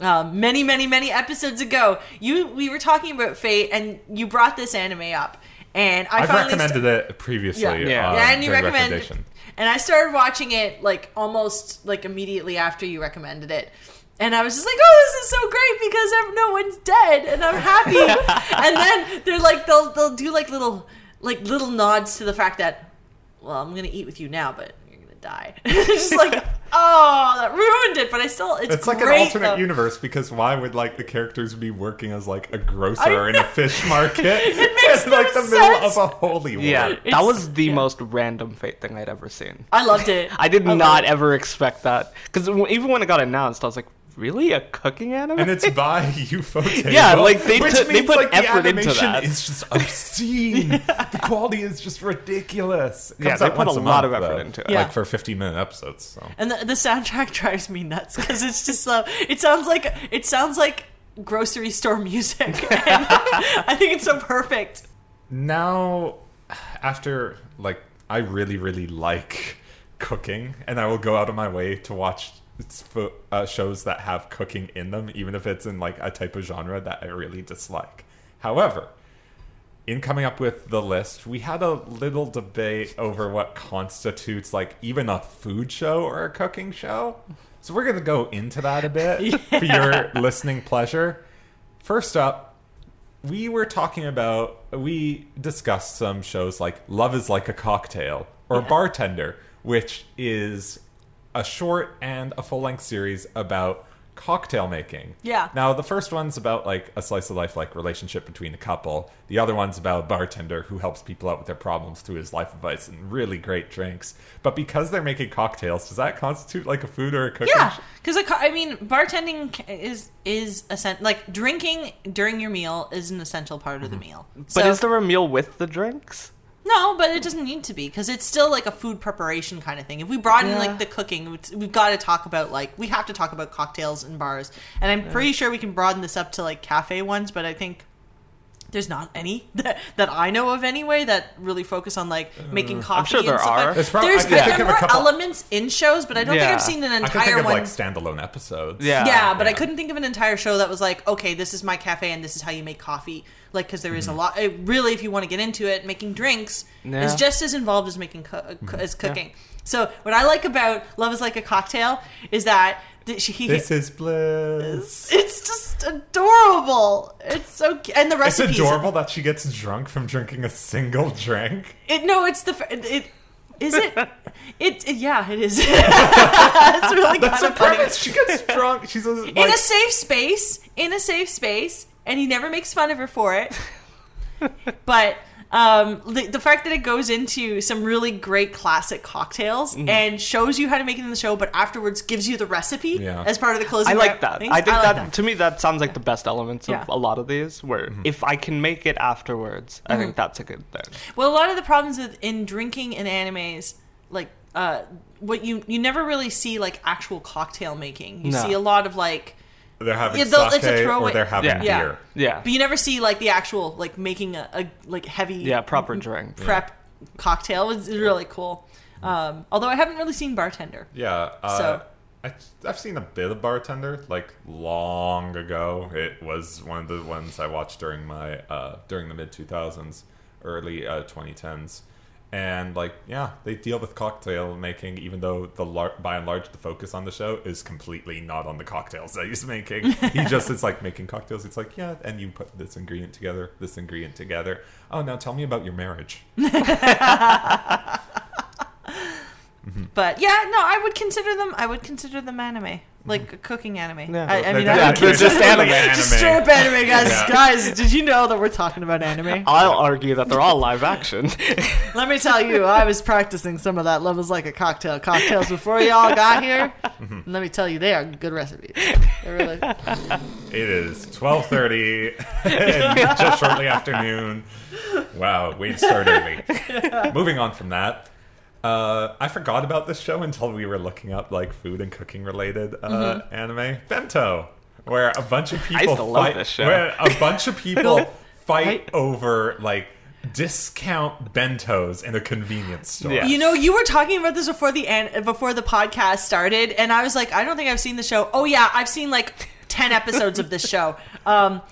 Um, many, many, many episodes ago, you we were talking about Fate, and you brought this anime up, and I I've finally recommended it previously. Yeah. Yeah. um, yeah, and you recommended, and I started watching it like almost like immediately after you recommended it. And I was just like, "Oh, this is so great because ev- no one's dead, and I'm happy." and then they're like, they'll they'll do like little like little nods to the fact that, well, I'm gonna eat with you now, but you're gonna die. it's just like, oh, that ruined it. But I still, it's, It's like an alternate though. universe because why would like the characters be working as like a grocer in a fish market It makes in like no the middle of a holy war? Yeah, It's- that was the yeah. most random fate thing I'd ever seen. I loved it. I did loved not ever expect that because even when it got announced, I was like, "Really, a cooking anime?" And it's by ufotable. Yeah, like, they which took- they means, put like, the effort into animation that. Is just obscene. The quality is just ridiculous. It Yeah, they put a once lot month, of effort though, into it. Yeah. like for 15 minute episodes. So. And the, the soundtrack drives me nuts because it's just so. It sounds like it sounds like grocery store music. And I think it's so perfect. now after like i really really like cooking and i will go out of my way to watch uh, shows that have cooking in them even if it's in like a type of genre that i really dislike. However in coming up with the list we had a little debate over what constitutes like even a food show or a cooking show. So we're going to go into that a bit for your listening pleasure. First up we were talking about we discussed some shows like Love is Like a Cocktail or Yeah. Bartender, which is a short and a full length series about cocktail making. Yeah. Now the first one's about like a slice of life like relationship between a couple. The other one's about a bartender who helps people out with their problems through his life advice and really great drinks. But because they're making cocktails, does that constitute like a food or a cooking? Yeah, sh- because I mean, bartending ca- is is essen- like drinking during your meal is an essential part of the mm-hmm. meal. But So- is there a meal with the drinks? No? But it doesn't need to be because it's still like a food preparation kind of thing. If we broaden Yeah. like the cooking, we've got to talk about like we have to talk about cocktails and bars, and I'm pretty sure we can broaden this up to like cafe ones. But I think there's not any that, that I know of anyway that really focus on like making coffee. I'm sure and there stuff are. Like. There's prob- There's I can there think are of a more couple- elements in shows, but I don't think Yeah. I've seen an I can entire think of one. like standalone episodes. Yeah. yeah, but I yeah. couldn't think of an entire show that was like, okay, this is my cafe and this is how you make coffee. Like, because there is Mm-hmm. a lot. It, really, if you want to get into it, making drinks Yeah. is just as involved as making co- Mm-hmm. co- as cooking. So, what I like about Love Is Like a Cocktail is that th- she, he, This is bliss. it's just adorable. It's so and the rest. It's adorable that she gets drunk from drinking a single drink. It, no, it's the it. Is it? It, it yeah, it is. it's really That's kind the of funny. She gets drunk. She's like, in a safe space in a safe space and he never makes fun of her for it but um, the, the fact that it goes into some really great classic cocktails Mm-hmm. and shows you how to make it in the show but afterwards gives you the recipe Yeah. as part of the closing I like that. things. I think like that, to me that sounds like the best elements of Yeah. a lot of these. Where if I can make it afterwards, I Mm-hmm. think that's a good thing. well a lot of the problems with in drinking in animes like uh what you you never really see like actual cocktail making you No. see a lot of like they're having Yeah, they'll- it's a sake or throwaway- they're having Yeah. Yeah. beer. Yeah. But you never see like the actual like making a, a like heavy Yeah, proper drink. prep cocktail. It's really cool. Um, although I haven't really seen Bartender. Yeah. Uh, So- I, I've seen a bit of Bartender, like long ago. It was one of the ones I watched during my uh, during the mid two thousands, early uh, twenty tens, and like yeah, they deal with cocktail making, even though the lar- by and large the focus on the show is completely not on the cocktails that he's making. he just is like making cocktails. It's like yeah, and you put this ingredient together, this ingredient together. Oh, now tell me about your marriage. Mm-hmm. But yeah, no, I would consider them. I would consider them anime, mm-hmm. like a cooking anime. Yeah. I, I mean, They're- I yeah, they're consider just them- anime. Just straight up anime, guys. Yeah. Guys, did you know that we're talking about anime? I'll argue that they're all live action. Let me tell you, I was practicing some of that love is like a cocktail cocktails before y'all got here. And let me tell you, they are good recipes. Really, It is twelve thirty, just shortly after noon. Wow, we start early. Moving on from that, uh, I forgot about this show until we were looking up like food and cooking related uh, anime. Bento, where a bunch of people used to love fight. this show. Where a bunch of people fight over like discount bentos in a convenience store. Yeah. you know, you were talking about this before the end, before the podcast started, and I was like, I don't think I've seen the show. Oh yeah, I've seen like ten episodes of this show. Um,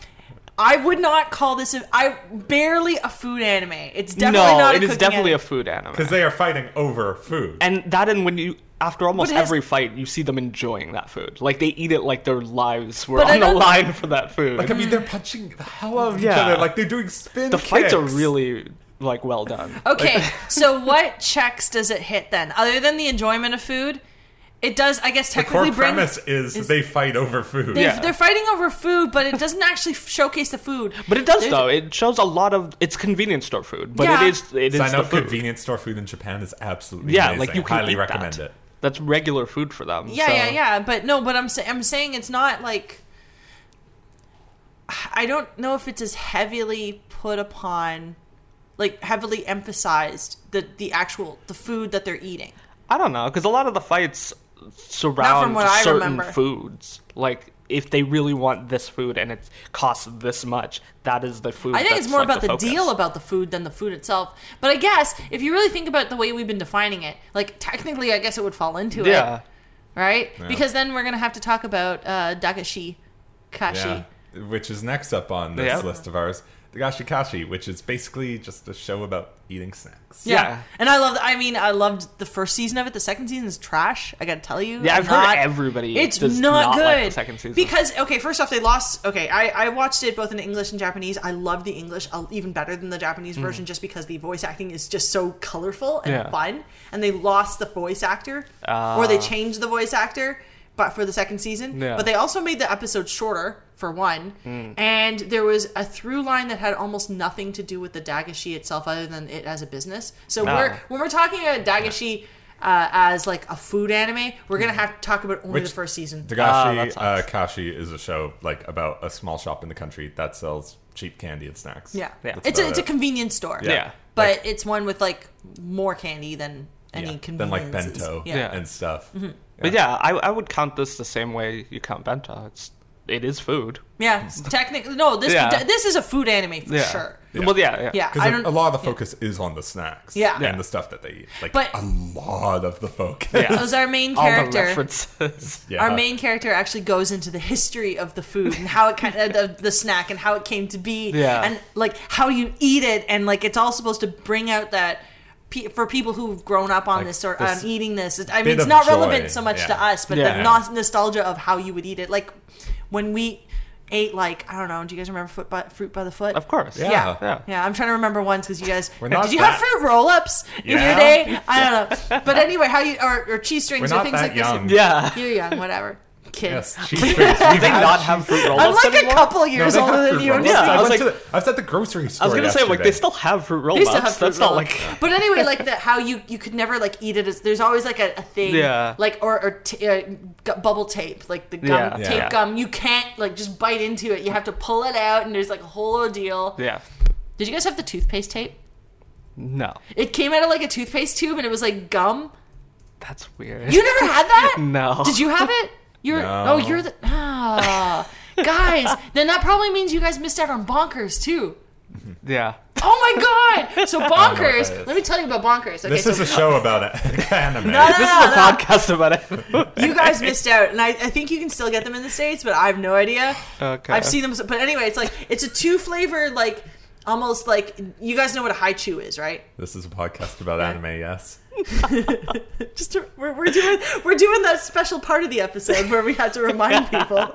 I would not call this. A, I barely a food anime. It's definitely no, not. A it is definitely anime. a food anime. because they are fighting over food. And that, and when you after almost has- every fight, you see them enjoying that food. Like they eat it like their lives were But on the line for that food. like I mean, they're punching the hell out of each other. Like they're doing spin. the fights are really like well done. Okay, so what checks does it hit then? Other than the enjoyment of food, it does. I guess Technically, The technically core bring. premise is, is- they fight over food. They, Yeah. They're fighting over food, but it doesn't actually showcase the food. But it does There's- though. It shows a lot of it's convenience store food, but Yeah. it is it is So I know the food. convenience store food in Japan is absolutely Yeah, amazing. like you can highly eat recommend that. it. That's regular food for them. Yeah, so- yeah, yeah. But no, but I'm sa- I'm saying it's not like. I don't know if it's as heavily put upon, like heavily emphasized the the actual the food that they're eating. I don't know because a lot of the fights surround certain remember. foods. Like if they really want this food and it costs this much, that is the food. I think that's, it's more like, about the, focus. deal about the food than the food itself. But I guess if you really think about the way we've been defining it, like technically, I guess it would fall into it. Yeah, it, right? Because then we're gonna have to talk about uh, dagashi, kashi. Yeah. Which is next up on this Yeah. list of ours. Dagashi Kashi, which is basically just a show about eating snacks. Yeah. Yeah. and I love. I mean, I loved the first season of it. The second season is trash. I gotta tell you. Yeah, I've I'm heard everybody It's does not, not good like the second season. because okay, first off, they lost. Okay, I I watched it both in English and Japanese. I love the English uh, even better than the Japanese version, just because the voice acting is just so colorful and Mm. Yeah. fun. And they lost the voice actor, Ah. or they changed the voice actor. But for the second season, Yeah. but they also made the episodes shorter for one, Mm. and there was a through line that had almost nothing to do with the Dagashi itself, other than it as a business. So Ah. we're when we're talking about Dagashi uh, as like a food anime, we're gonna have to talk about only Which- the first season. Ah, Dagashi that uh. Kashi is a show like about a small shop in the country that sells cheap candy and snacks. yeah, Yeah. it's a about it's a convenience store. Yeah. Yeah. but Like- it's one with like more candy than any Yeah, convenience. Than like bento Yeah. Yeah. and stuff. But yeah, I, I would count this the same way you count bento. It's it is food. Yeah, technically, no. This Yeah. this is a food anime for Yeah. sure. Yeah. Well, yeah, yeah. Yeah, I Because don't. a lot of the focus is on the snacks Yeah. and Yeah. the stuff that they eat. Like But- a lot of the focus. Yeah. As our main All the character, references. Yeah. our main character actually goes into the history of the food and how it kind of the, the snack and how it came to be Yeah. and like how you eat it and like it's all supposed to bring out that pe- for people who've grown up on Like this or this on eating this i mean it's not joy, relevant so much to us but Yeah. the nos- nostalgia of how you would eat it like when we ate like i don't know do you guys remember foot by, fruit by the foot Of course. Yeah. yeah. Yeah. yeah, I'm trying to remember ones because you guys. We're not did you that- have fruit roll-ups in your day? I don't know, but anyway, how you or, or cheese strings We're or things that like young. this. Yeah. You're young, whatever. Kids. Yes, cheese. Do they not have fruit roll-ups I'm like anymore? a couple years they older than you. I'm roll-ups. Yeah, I, I was like- to the, I was at the grocery store. I was gonna say like they still have fruit They still have roll-ups. fruit That's roll-ups. like But anyway, like that, how you you could never like eat it. As, there's always like a, a thing, Yeah. Like or or t- uh, gu- bubble tape, like the gum Yeah. Yeah. tape Yeah. gum. You can't like just bite into it. You have to pull it out, and there's like a whole ordeal. yeah. Did you guys have the toothpaste tape? No, It came out of like a toothpaste tube, and it was like gum. that's weird. You never had that? no. Did you have it? You're No. oh, you're the ah, guys. Then that probably means you guys missed out on bonkers too. Yeah. Oh my god! So know what that bonkers. Let me tell you about bonkers. Okay, This so is a show about anime. No, no, no, This is a no. podcast about it. you guys missed out, and I, I think you can still get them in the states, but I have no idea. Okay. I've seen them, but anyway, it's like it's a two flavored, like almost like you guys know what a high chew is, right? This is a podcast about anime. Yes. Just to, we're, we're doing we're doing that special part of the episode where we had to remind people.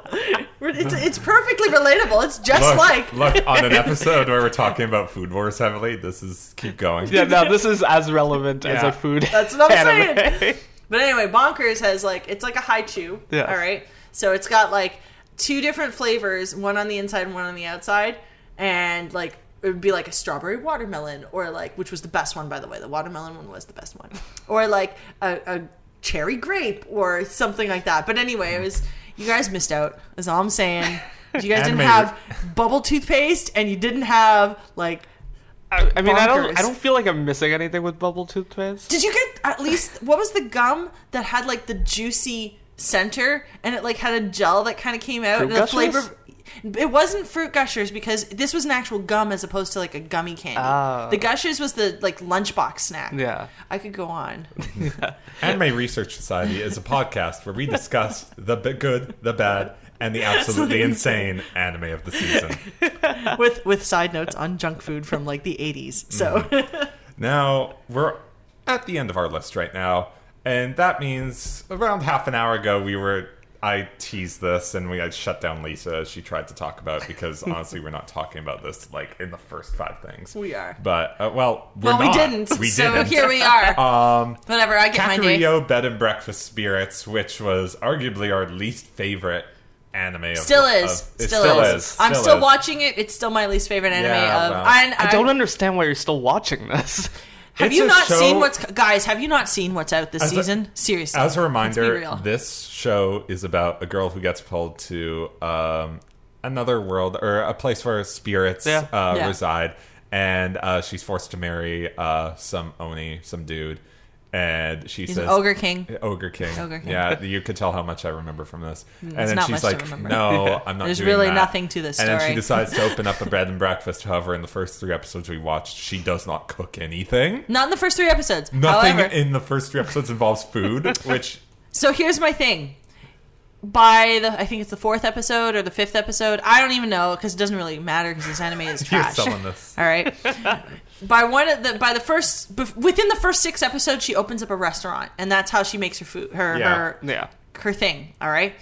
We're, it's it's perfectly relatable. It's just Look, like look on an episode where we're talking about food wars heavily. This is keep going. yeah, no, this is as relevant as a food. That's what I'm anime. saying. But anyway, Bonkers has like it's like a high chew. Yes. All right. So it's got like two different flavors, one on the inside and one on the outside, and like it would be like a strawberry watermelon, or like which was the best one by the way. The watermelon one was the best one, or like a, a cherry grape or something like that. But anyway, it was you guys missed out. Is all I'm saying. You guys didn't Anime- have bubble toothpaste, and you didn't have like I, I mean, I don't. Bonkers. I don't feel like I'm missing anything with bubble toothpaste. Did you get at least what was the gum that had like the juicy center and it like had a gel that kind of came out Fruit and the Gushers? flavor it wasn't fruit gushers because this was an actual gum as opposed to like a gummy candy. Ah. The gushers was the like lunchbox snack. Yeah. I could go on. Anime Research Society is a podcast where we discuss the good, the bad, and the absolutely insane anime of the season. with with side notes on junk food from like the 80s. So Now, we're at the end of our list right now, and that means around half an hour ago we were. I teased this and we had shut down Lisa as she tried to talk about it because honestly we're not talking about this like in the first five things. we are. But uh, well, we're Well, we didn't. We so didn't. here we are. Um, Whatever, I get my day. Kakuriyo Bed and Breakfast Spirits, which was arguably our least favorite anime. Of, Still of- is. it still, still is. is. I'm Still still is. watching it. It's still my least favorite anime Yeah, of well. and I don't understand why you're still watching this. Have It's you not show- seen what's guys? Have you not seen what's out this As a- season? Seriously, As a reminder, this show is about a girl who gets pulled to um, another world or a place where spirits Yeah. Uh, Yeah. reside, and uh, she's forced to marry uh, some oni, some dude, and she He's says, ogre king. Ogre King. Ogre King. Yeah, you could tell how much I remember from this. Mm, and then she's like. "No, I'm not." There's really that." nothing to this story. And then she decides to open up a bed and breakfast. However, in the first three episodes we watched, she does not cook anything. Not in the first three episodes. Nothing However, in the first three episodes involves food, which so here's my thing. By the, I think it's the fourth episode or the fifth episode. I don't even know because it doesn't really matter because this anime is you're trash. selling this. All right. by one of the by the first within the first six episodes, she opens up a restaurant, and that's how she makes her food. Her Yeah. her Yeah. her thing. All right.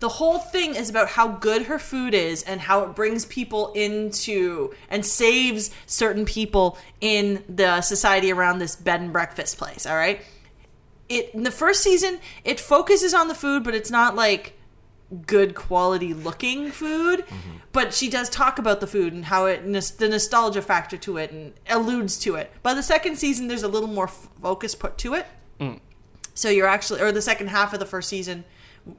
The whole thing is about how good her food is and how it brings people into and saves certain people in the society around this bed and breakfast place. All right. It in the first season, it focuses on the food, but it's not like good quality looking food. Mm-hmm. But she does talk about the food and how it the nostalgia factor to it and alludes to it. By the second season, there's a little more f- focus put to it. Mm. So you're actually, or the second half of the first season,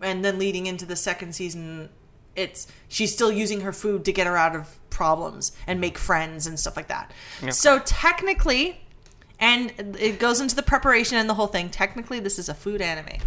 and then leading into the second season, it's she's still using her food to get her out of problems and make friends and stuff like that. So technically, and it goes into the preparation and the whole thing. Technically, this is a food anime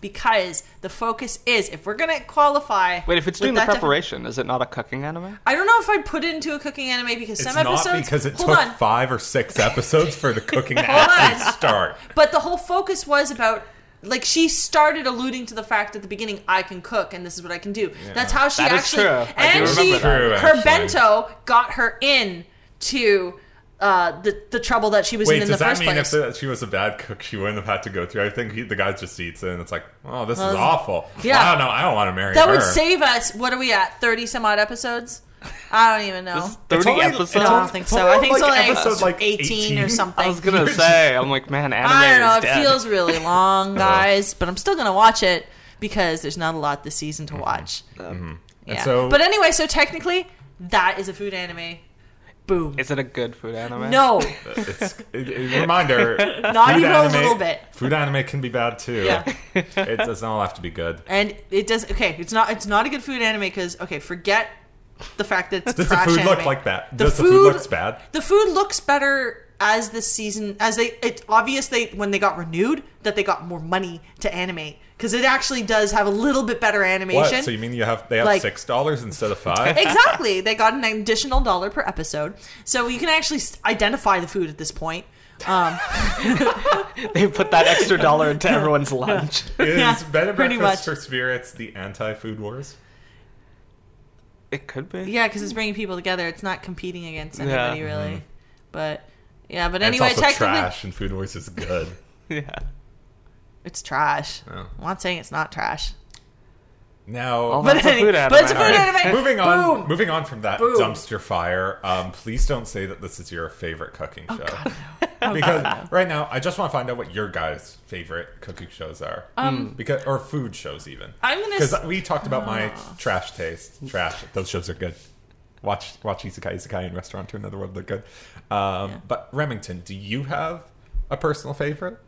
because the focus is if we're gonna qualify. Wait, if it's doing the that defi- preparation, is it not a cooking anime? I don't know if I'd put it into a cooking anime because It's some not episodes. because it took on. five or six episodes for the cooking to actually start. But the whole focus was about like she started alluding to the fact at the beginning I can cook and this is what I can do. That's how she That is actually true. I do and remember she that. True, her bento got her in to uh, the the trouble that she was Wait, in in does the that first mean place. if the, she was a bad cook, she wouldn't have had to go through? I think he, the guy just eats it, and it's like, oh, this is uh, awful. yeah. I don't know. I don't want to marry that her. would save us. What are we at? Thirty some odd episodes. I don't even know. This is It's 30 only- episodes? No, I don't think so. I think it's only episode, like, 18, 18. or something. I was gonna say, I'm like, man, anime I don't know. is It dead. feels really long, guys, but I'm still gonna watch it because there's not a lot this season to mm-hmm. watch. Mm-hmm. Yeah. So- but anyway, so technically, that is a food anime. Boom. Is it a good food anime? No, It's it, it- reminder. not food even anime, a little bit. Food anime can be bad too. Yeah. it doesn't all have to be good. And it does. Okay, it's not. It's not a good food anime because okay, forget the fact that it's Does the trash food look like that? The Does the food food- looks bad? The food looks better as the season as they. It's obvious they when they got renewed that they got more money to animate because it actually does have a little bit better animation. What? So you mean you have they have Like- six dollars instead of five? exactly. They got an additional dollar per episode, so you can actually identify the food at this point. Um, They put that extra dollar into everyone's lunch. Is Yeah, Bed and pretty Breakfast much. for Spirits the anti-food wars? It could be. yeah, because it's bringing people together. It's not competing against Yeah. anybody really. But yeah, but And anyway, it's also technically, trash, and Food Wars is good. Yeah. It's trash. Oh. I'm not saying it's not trash. No, Oh, But, That's a any- food but it's a food anime. anime. moving on, Boom. moving on from that Boom. dumpster fire. Um, please don't say that this is your favorite cooking Oh, show. because right now, I just want to find out what your guys' favorite cooking shows are. Um, because or food shows even. I'm gonna because s- we talked about my trash taste. Trash. Those shows are good. Watch watch Isekai Izakaya and Restaurant to Another World. They're good. Um, Yeah. But Remington, do you have a personal favorite?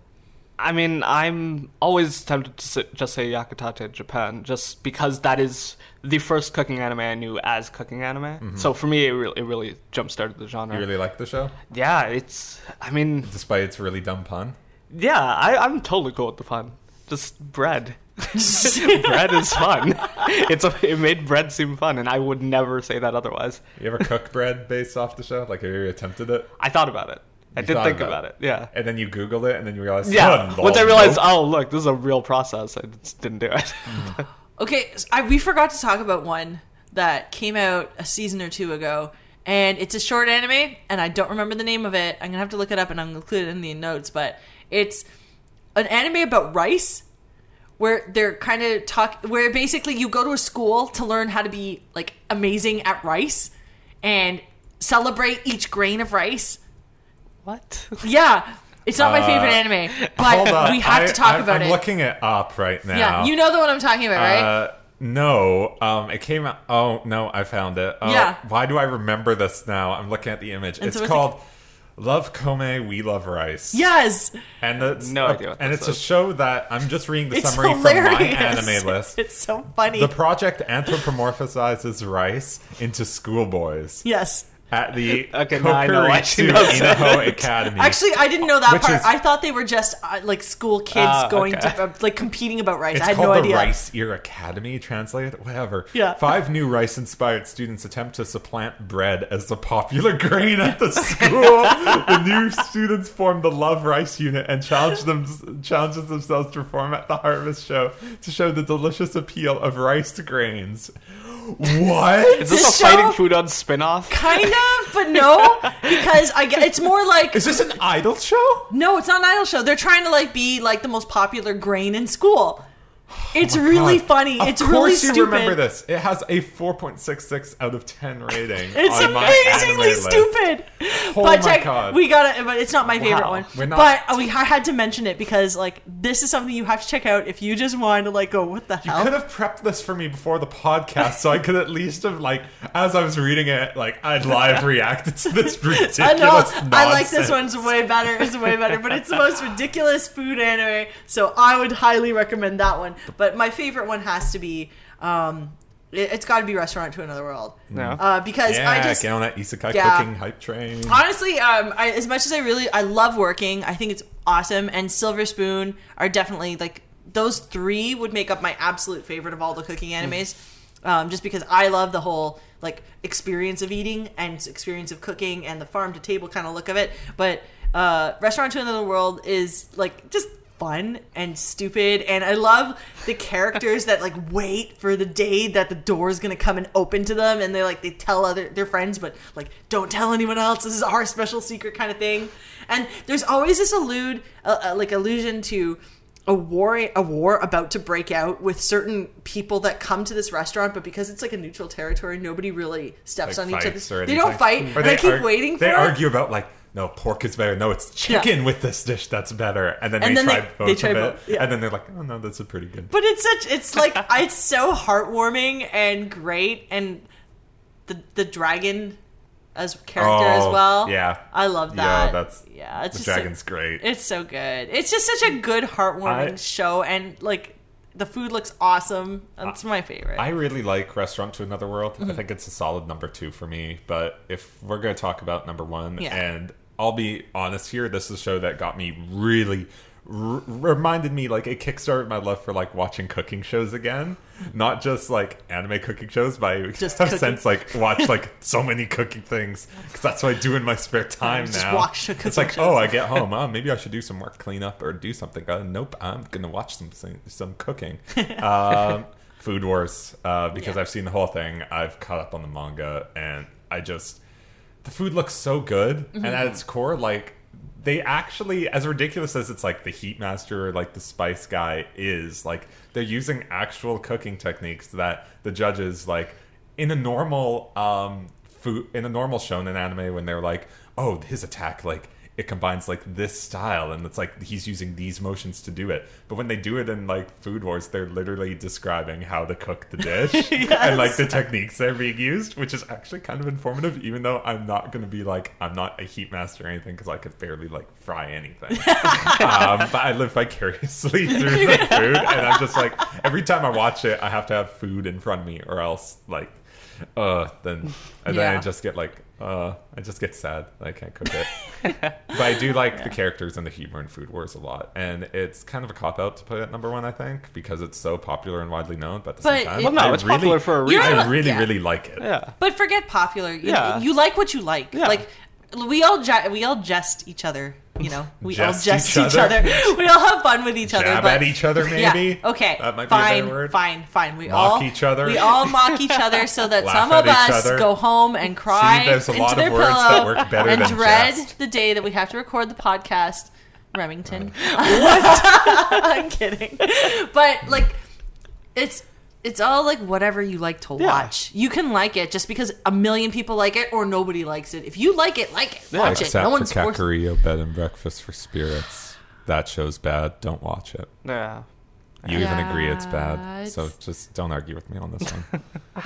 I mean, I'm always tempted to just say Yakitate Japan, just because that is the first cooking anime I knew as cooking anime. Mm-hmm. So for me, it really, it really jump started the genre. You really like the show, Yeah, it's. I mean, despite its really dumb pun. yeah, I, I'm totally cool with the fun. Just bread. bread is fun. It's a, it made bread seem fun, and I would never say that otherwise. You ever cook bread based off the show? Like, have you attempted it? I thought about it. I did thought think about about it. Yeah. And then you Googled it, and then you realized, Yeah. oh, Once I realized, nope. oh look, this is a real process, I just didn't do it. Mm-hmm. Okay, s- I, we forgot to talk about one that came out a season or two ago, and it's a short anime, and I don't remember the name of it. I'm gonna have to look it up, and I'm gonna include it in the notes. But it's an anime about rice, where they're kind of talk, where basically you go to a school to learn how to be like amazing at rice, and celebrate each grain of rice. What? Yeah, it's not my Uh, favorite anime, Hold but on. we have I- to talk I- about I'm it. looking it up right now. yeah, you know the one I'm talking about, right? Uh, no, um, it came out. Oh no, I found it. Oh, Yeah. Why do I remember this now? I'm looking at the image. it's so it's a- called "Love Kome, We Love Rice." yes. and it's No a, idea what and this it's a show that I'm just reading the It's summary hilarious. from my anime list. It's so funny. The project anthropomorphizes rice into schoolboys yes. At the Okay, now I know why she Kokuritsu knows Inaho Academy. Actually, I didn't know that part. is- I thought they were just uh, like school kids Ah, going okay. to uh, like competing about rice. It's I had called no the idea. Rice Ear Academy, translated. Whatever. Yeah. Five new rice-inspired students attempt to supplant bread as the popular grain at the school. the new students form the Love Rice unit and challenge them challenges themselves to perform at the harvest show to show the delicious appeal of rice grains. What? Is this, This a Fighting Foodon spin-off? Kind of, but no, because I get it's more like Is this an idol show? no, it's not an idol show. They're trying to like be like the most popular grain in school. It's oh really Oh God. funny. Of it's course really you stupid. remember this. It has a 4.66 out of 10 rating It's amazingly list. stupid. Oh but my check, God. we got it. But it's not my favorite Wow. one. We're not- but we I had to mention it because like this is something you have to check out if you just want to like go what the hell? You could have prepped this for me before the podcast, so I could at least have like, as I was reading it, like I'd live reacted to this ridiculous. I know. I like this one's way better. It's way better, but it's the most ridiculous food anime, so I would highly recommend that one. But my favorite one has to be, um, it, has got to be Restaurant to Another World, No. uh, because Yeah, I just get on that isekai Yeah. cooking hype train. honestly, um, I, as much as I really I love working, I think it's awesome. And Silver Spoon are definitely like those three would make up my absolute favorite of all the cooking animes. Um, just because I love the whole like experience of eating and experience of cooking and the farm to table kind of look of it. But uh, Restaurant to Another World is like just fun and stupid and I love the characters that like wait for the day that the door is gonna come and open to them and they like they tell other their friends but like don't tell anyone else. This is our special secret kind of thing. And there's always this allude uh, uh, like allusion to a war a war about to break out with certain people that come to this restaurant but because it's like a neutral territory nobody really steps Like on each fights or other they don't fight Or and I keep arg- waiting for They it. argue about like, no, pork is better. No, it's chicken with this dish that's better. And then And they then try they- both they try of it, both, yeah. and then they're like, oh no, that's a pretty good. But it's such it's like it's so heartwarming and great and the the dragon as character as Oh, well. yeah. I love Yeah, that. that's- yeah, it's the just so- dragon's great. it's so good. It's just such a good heartwarming I- show and like the food looks awesome. It's my favorite. I really like Restaurant to Another World. Mm-hmm. I think it's a solid number two for me. But if we're going to talk about number one, Yeah. and I'll be honest here, this is a show that got me really, r- reminded me like it kickstarted my love for like watching cooking shows again not just like anime cooking shows but i Just have cooking. since like watched like so many cooking things because that's what i do in my spare time Just now watch it's like shows. oh i get home oh maybe i should do some work clean up or do something uh, nope i'm gonna watch some some cooking um, food wars uh, because Yeah. i've seen the whole thing i've caught up on the manga and i just the food looks so good and at its core like they actually as ridiculous as it's like the heat master or like the spice guy is like they're using actual cooking techniques that the judges like in a normal um food in a normal shonen anime when they're like oh his attack like it combines like this style and it's like he's using these motions to do it. But when they do it in like food wars they're literally describing how to cook the dish and like the techniques that are being used which is actually kind of informative even though i'm not going to be like i'm not a heat master or anything because i could barely like fry anything. Um, but i live vicariously through the food and i'm just like every time i watch it i have to have food in front of me or else like uh then and then i just get like uh i just get sad that i can't cook it but I do like the characters and the humor in Food Wars a lot, and it's kind of a cop out to put it at number one. I think because it's so popular and widely known, but at the But same time, it- Well, no, I it's really, popular for a reason. I really, Yeah. really like it. Yeah. But forget popular. You, Yeah. you like what you like. Yeah. Like we all ja- we all jest each other. You know, we Jest all jest each each, other? other. we all have fun with each other. Jab but at each other, maybe. Yeah. Okay. that might be a fine. better word. Fine. Fine. We all Mock all each other. We all mock each other so that Laugh some at of each us other. go home and cry there's a into lot of their words pillow that work better and than dread jest. the day that we have to record the podcast. Remington. What? I'm kidding. But like, it's it's all like whatever you like to Yeah. watch. You can like it just because a million people like it or nobody likes it. If you like it, like it. Yeah. Watch it. Except No for one's forced. Kakuriyo Bed and Breakfast for Spirits. That show's bad. Don't watch it. Yeah. You even agree it's Yeah, bad. So just don't argue with me on this one.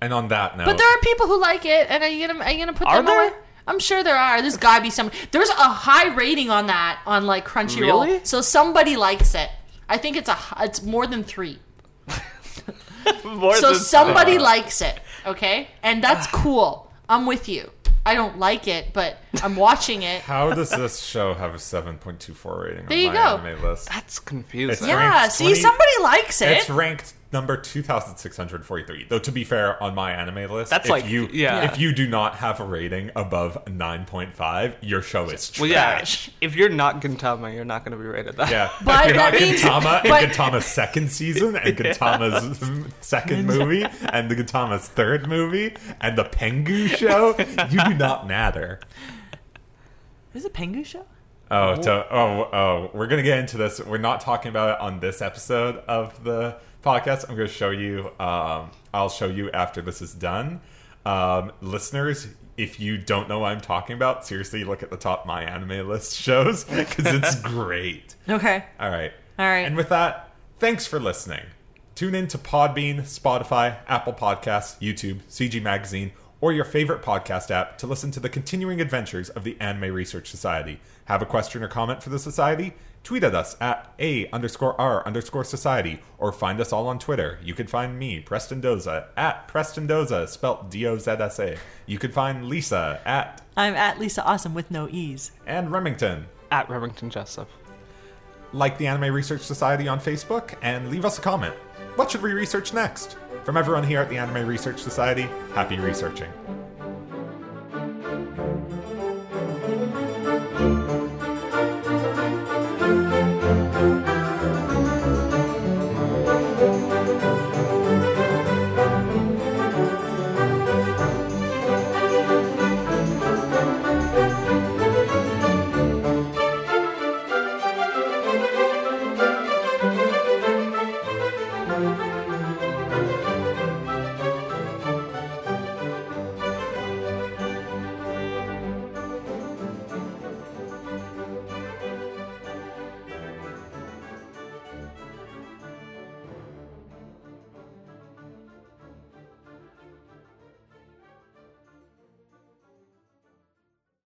and on that note, But there are people who like it, and are you gonna are you gonna put Are them there? away? I'm sure there are. There's gotta be some. There's a high rating on that on like Crunchyroll. Really? So somebody likes it. I think it's a it's more than three. More So than- somebody likes it, okay, and that's ah. cool. I'm with you. I don't like it, but I'm watching it. how does this show have a 7.24 rating There on you my go. anime list? That's confusing. It's Yeah. ranked See, somebody likes it. It's ranked number 2643. Though to be fair, on my anime list, That's if like- you yeah. if you do not have a rating above 9.5, your show is trash. well, yeah. If you're not Gintama, you're not going to be rated that. Yeah, But if you're not that means- Gintama but- in Gintama's second season and Gintama's second movie and the Gintama's third movie and the Pengu show, you do not matter. Is it Pengu show? Oh, to, oh, oh, we're gonna get into this. We're not talking about it on this episode of the podcast. I'm gonna show you. Um, I'll show you after this is done. Um, listeners, if you don't know what I'm talking about, seriously, look at the top my anime list shows because it's great. Okay. All right. All right. And with that, thanks for listening. Tune in to Podbean, Spotify, Apple Podcasts, YouTube, CG Magazine, or your favorite podcast app to listen to the continuing adventures of the Anime Research Society. Have a question or comment for the Society? Tweet at us at A underscore R underscore Society, or find us all on Twitter. You can find me, Preston Dozsa, at Preston Dozsa, spelt D O Z S A. You can find Lisa at I'm at Lisa Awesome with no e's. and Remington. At Remington Jessup. like the Anime Research Society on Facebook, and leave us a comment. What should we research next? From everyone here at the Anime Research Society, happy researching.